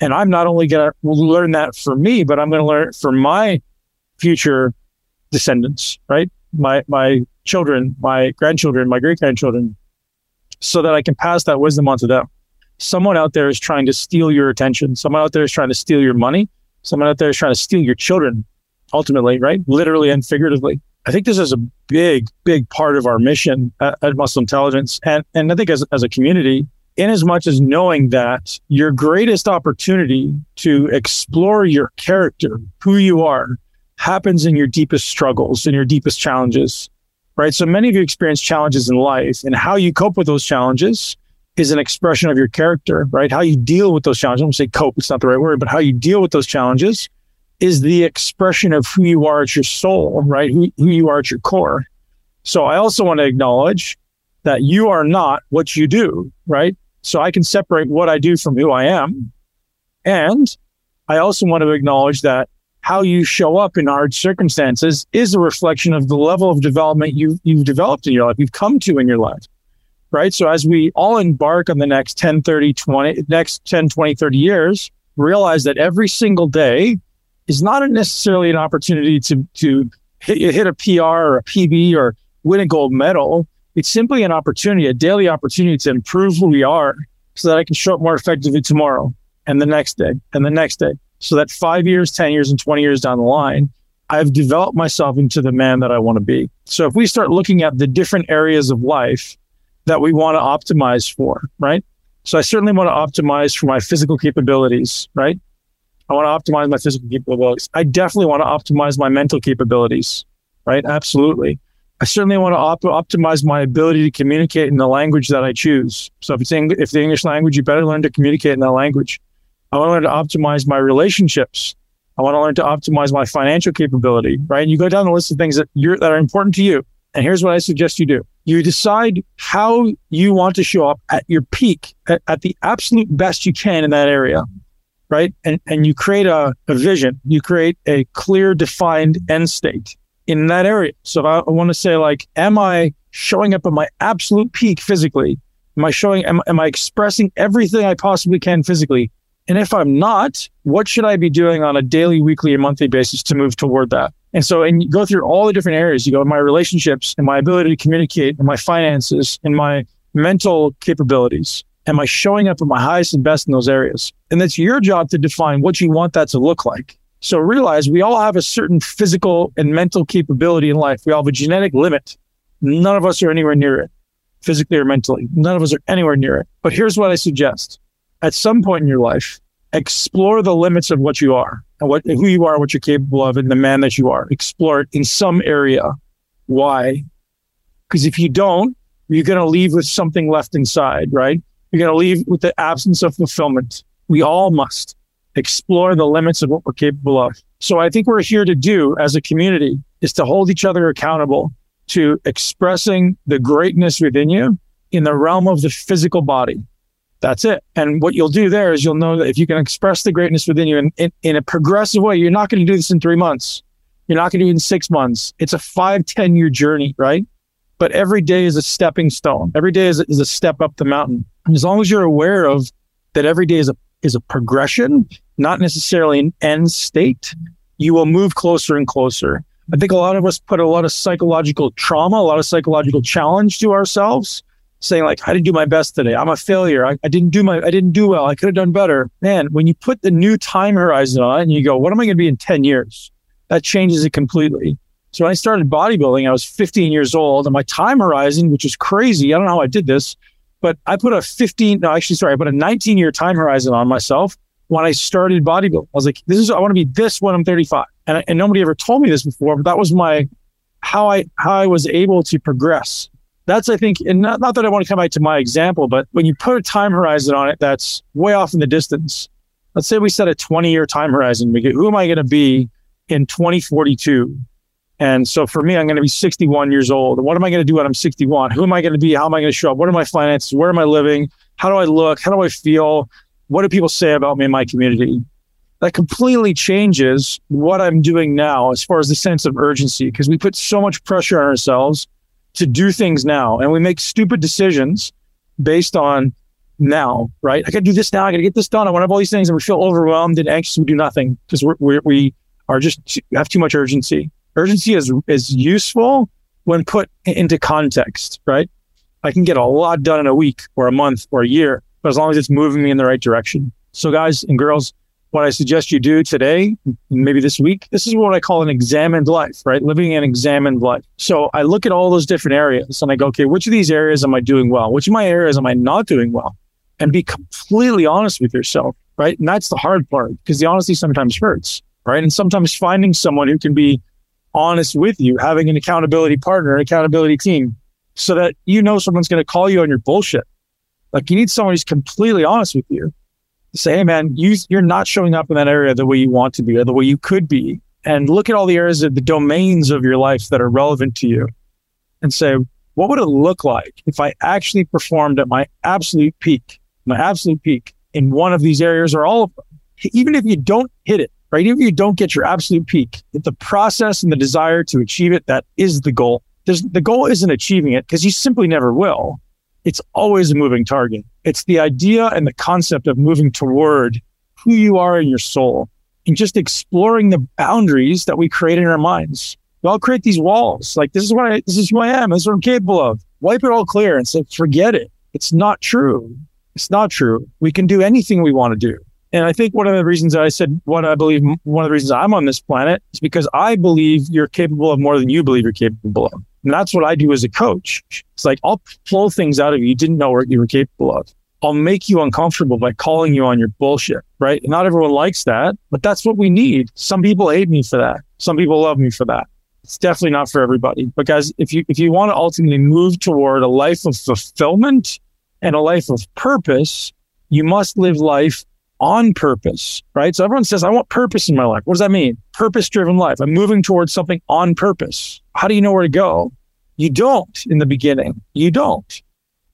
[SPEAKER 5] And I'm not only going to learn that for me, but I'm going to learn it for my future descendants, right? My, my children, my grandchildren, my great grandchildren, so that I can pass that wisdom on to them. Someone out there is trying to steal your attention. Someone out there is trying to steal your money. Someone out there is trying to steal your children, ultimately, right? Literally and figuratively. I think this is a big, big part of our mission at, at Muscle Intelligence. And, and I think as, as a community, in as much as knowing that your greatest opportunity to explore your character, who you are, happens in your deepest struggles, in your deepest challenges, right? So many of you experience challenges in life and how you cope with those challenges is an expression of your character, right? How you deal with those challenges. I don't say cope, it's not the right word, but how you deal with those challenges is the expression of who you are at your soul, right? Who, who you are at your core. So I also want to acknowledge that you are not what you do, right? So I can separate what I do from who I am. And I also want to acknowledge that how you show up in hard circumstances is a reflection of the level of development you, you've developed in your life, you've come to in your life right? So as we all embark on the next 10, 30, 20, next 10, 20, 30 years, realize that every single day is not necessarily an opportunity to, to hit, hit a PR or a PB or win a gold medal. It's simply an opportunity, a daily opportunity to improve who we are so that I can show up more effectively tomorrow and the next day and the next day. So that five years, 10 years, and 20 years down the line, I've developed myself into the man that I want to be. So if we start looking at the different areas of life that we want to optimize for, right? So I certainly want to optimize for my physical capabilities, right? I want to optimize my physical capabilities. I definitely want to optimize my mental capabilities, right? Absolutely. I certainly want to op- optimize my ability to communicate in the language that I choose. So if it's Eng- if the English language, you better learn to communicate in that language. I want to learn to optimize my relationships. I want to learn to optimize my financial capability, right? And you go down the list of things that you're, that are important to you. And here's what I suggest you do. You decide how you want to show up at your peak, at, at the absolute best you can in that area, right? And, and you create a, a vision, you create a clear, defined end state in that area. So I, I want to say, like, am I showing up at my absolute peak physically? Am I showing, am, am I expressing everything I possibly can physically? And if I'm not, what should I be doing on a daily, weekly, and monthly basis to move toward that? And so, and you go through all the different areas. You go my relationships and my ability to communicate and my finances and my mental capabilities. Am I showing up at my highest and best in those areas? And that's your job to define what you want that to look like. So realize we all have a certain physical and mental capability in life. We all have a genetic limit. None of us are anywhere near it, physically or mentally. None of us are anywhere near it. But here's what I suggest. At some point in your life, explore the limits of what you are and what who you are, what you're capable of, and the man that you are. Explore it in some area. Why? Because if you don't, you're going to leave with something left inside, right? You're going to leave with the absence of fulfillment. We all must explore the limits of what we're capable of. So I think we're here to do as a community is to hold each other accountable to expressing the greatness within you in the realm of the physical body. That's it. And what you'll do there is you'll know that if you can express the greatness within you in, in, in a progressive way, you're not going to do this in three months. You're not going to do it in six months. It's a five ten year journey, right? but every day is a stepping stone. Every day is is a step up the mountain. And as long as you're aware of that every day is a is a progression, not necessarily an end state, you will move closer and closer. I think a lot of us put a lot of psychological trauma, a lot of psychological challenge to ourselves, saying like, I didn't do my best today. I'm a failure. I, I didn't do my, I didn't do well. I could have done better. Man, when you put the new time horizon on and you go, what am I going to be in 10 years? That changes it completely. So when I started bodybuilding, I was 15 years old and my time horizon, which is crazy. I don't know how I did this, but I put a 15, no, actually, sorry, I put a 19 year time horizon on myself when I started bodybuilding. I was like, this is, I want to be this when I'm 35. And, and nobody ever told me this before, but that was my, how I, how I was able to progress. That's, I think, and not, not that I want to come back to my example, but when you put a time horizon on it, that's way off in the distance. Let's say we set a 20 year time horizon. We get, who am I going to be in 2042? And so for me, I'm going to be 61 years old. What am I going to do when I'm 61? Who am I going to be? How am I going to show up? What are my finances? Where am I living? How do I look? How do I feel? What do people say about me in my community? That completely changes what I'm doing now as far as the sense of urgency, because we put so much pressure on ourselves to do things now and we make stupid decisions based on now, right? I got to do this now. I got to get this done. I want to have all these things and we feel overwhelmed and anxious. We do nothing because we're, we are just have too much urgency urgency is is useful when put into context, right? I can get a lot done in a week or a month or a year, but as long as it's moving me in the right direction. So, guys and girls, what I suggest you do today, maybe this week, this is what I call an examined life, right? Living an examined life. So I look at all those different areas and I go, okay, which of these areas am I doing well? Which of my areas am I not doing well? And be completely honest with yourself, right? And that's the hard part because the honesty sometimes hurts, right? And sometimes finding someone who can be honest with you, having an accountability partner, an accountability team, so that you know someone's going to call you on your bullshit. Like you need someone who's completely honest with you say, hey, man, you, you're not showing up in that area the way you want to be or the way you could be. And look at all the areas of the domains of your life that are relevant to you and say, what would it look like if I actually performed at my absolute peak, my absolute peak in one of these areas or all of them? Even if you don't hit it, right? Even if you don't get your absolute peak, the process and the desire to achieve it, that is the goal. There's, the goal isn't achieving it because you simply never will. It's always a moving target. It's the idea and the concept of moving toward who you are in your soul and just exploring the boundaries that we create in our minds. We all create these walls. Like, this is what I, this is who I am. This is what I'm capable of. Wipe it all clear and say, forget it. It's not true. It's not true. We can do anything we want to do. And I think one of the reasons I said what I believe, one of the reasons I'm on this planet is because I believe you're capable of more than you believe you're capable of. And that's what I do as a coach. It's like I'll pull things out of you you didn't know what you were capable of. I'll make you uncomfortable by calling you on your bullshit, right? Not everyone likes that, but that's what we need. Some people hate me for that. Some people love me for that. It's definitely not for everybody. Because if you if you want to ultimately move toward a life of fulfillment and a life of purpose, you must live life on purpose, right? So everyone says, I want purpose in my life. What does that mean? Purpose driven life. I'm moving towards something on purpose. How do you know where to go? You don't in the beginning. You don't.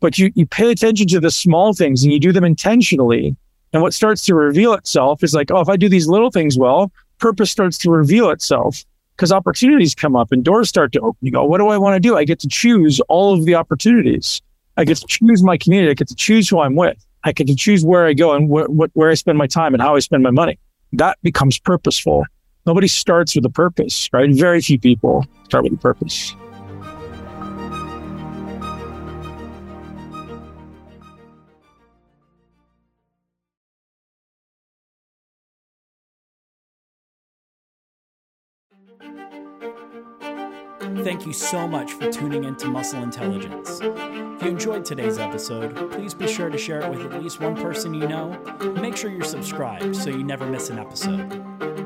[SPEAKER 5] But you, you pay attention to the small things and you do them intentionally. And what starts to reveal itself is like, oh, if I do these little things well, purpose starts to reveal itself because opportunities come up and doors start to open. You go, what do I want to do? I get to choose all of the opportunities. I get to choose my community. I get to choose who I'm with. I can choose where I go and wh- wh- where I spend my time and how I spend my money. That becomes purposeful. Nobody starts with a purpose, right? Very few people start with a purpose.
[SPEAKER 8] Thank you so much for tuning in to Muscle Intelligence. If you enjoyed today's episode, please be sure to share it with at least one person you know. Make sure you're subscribed so you never miss an episode.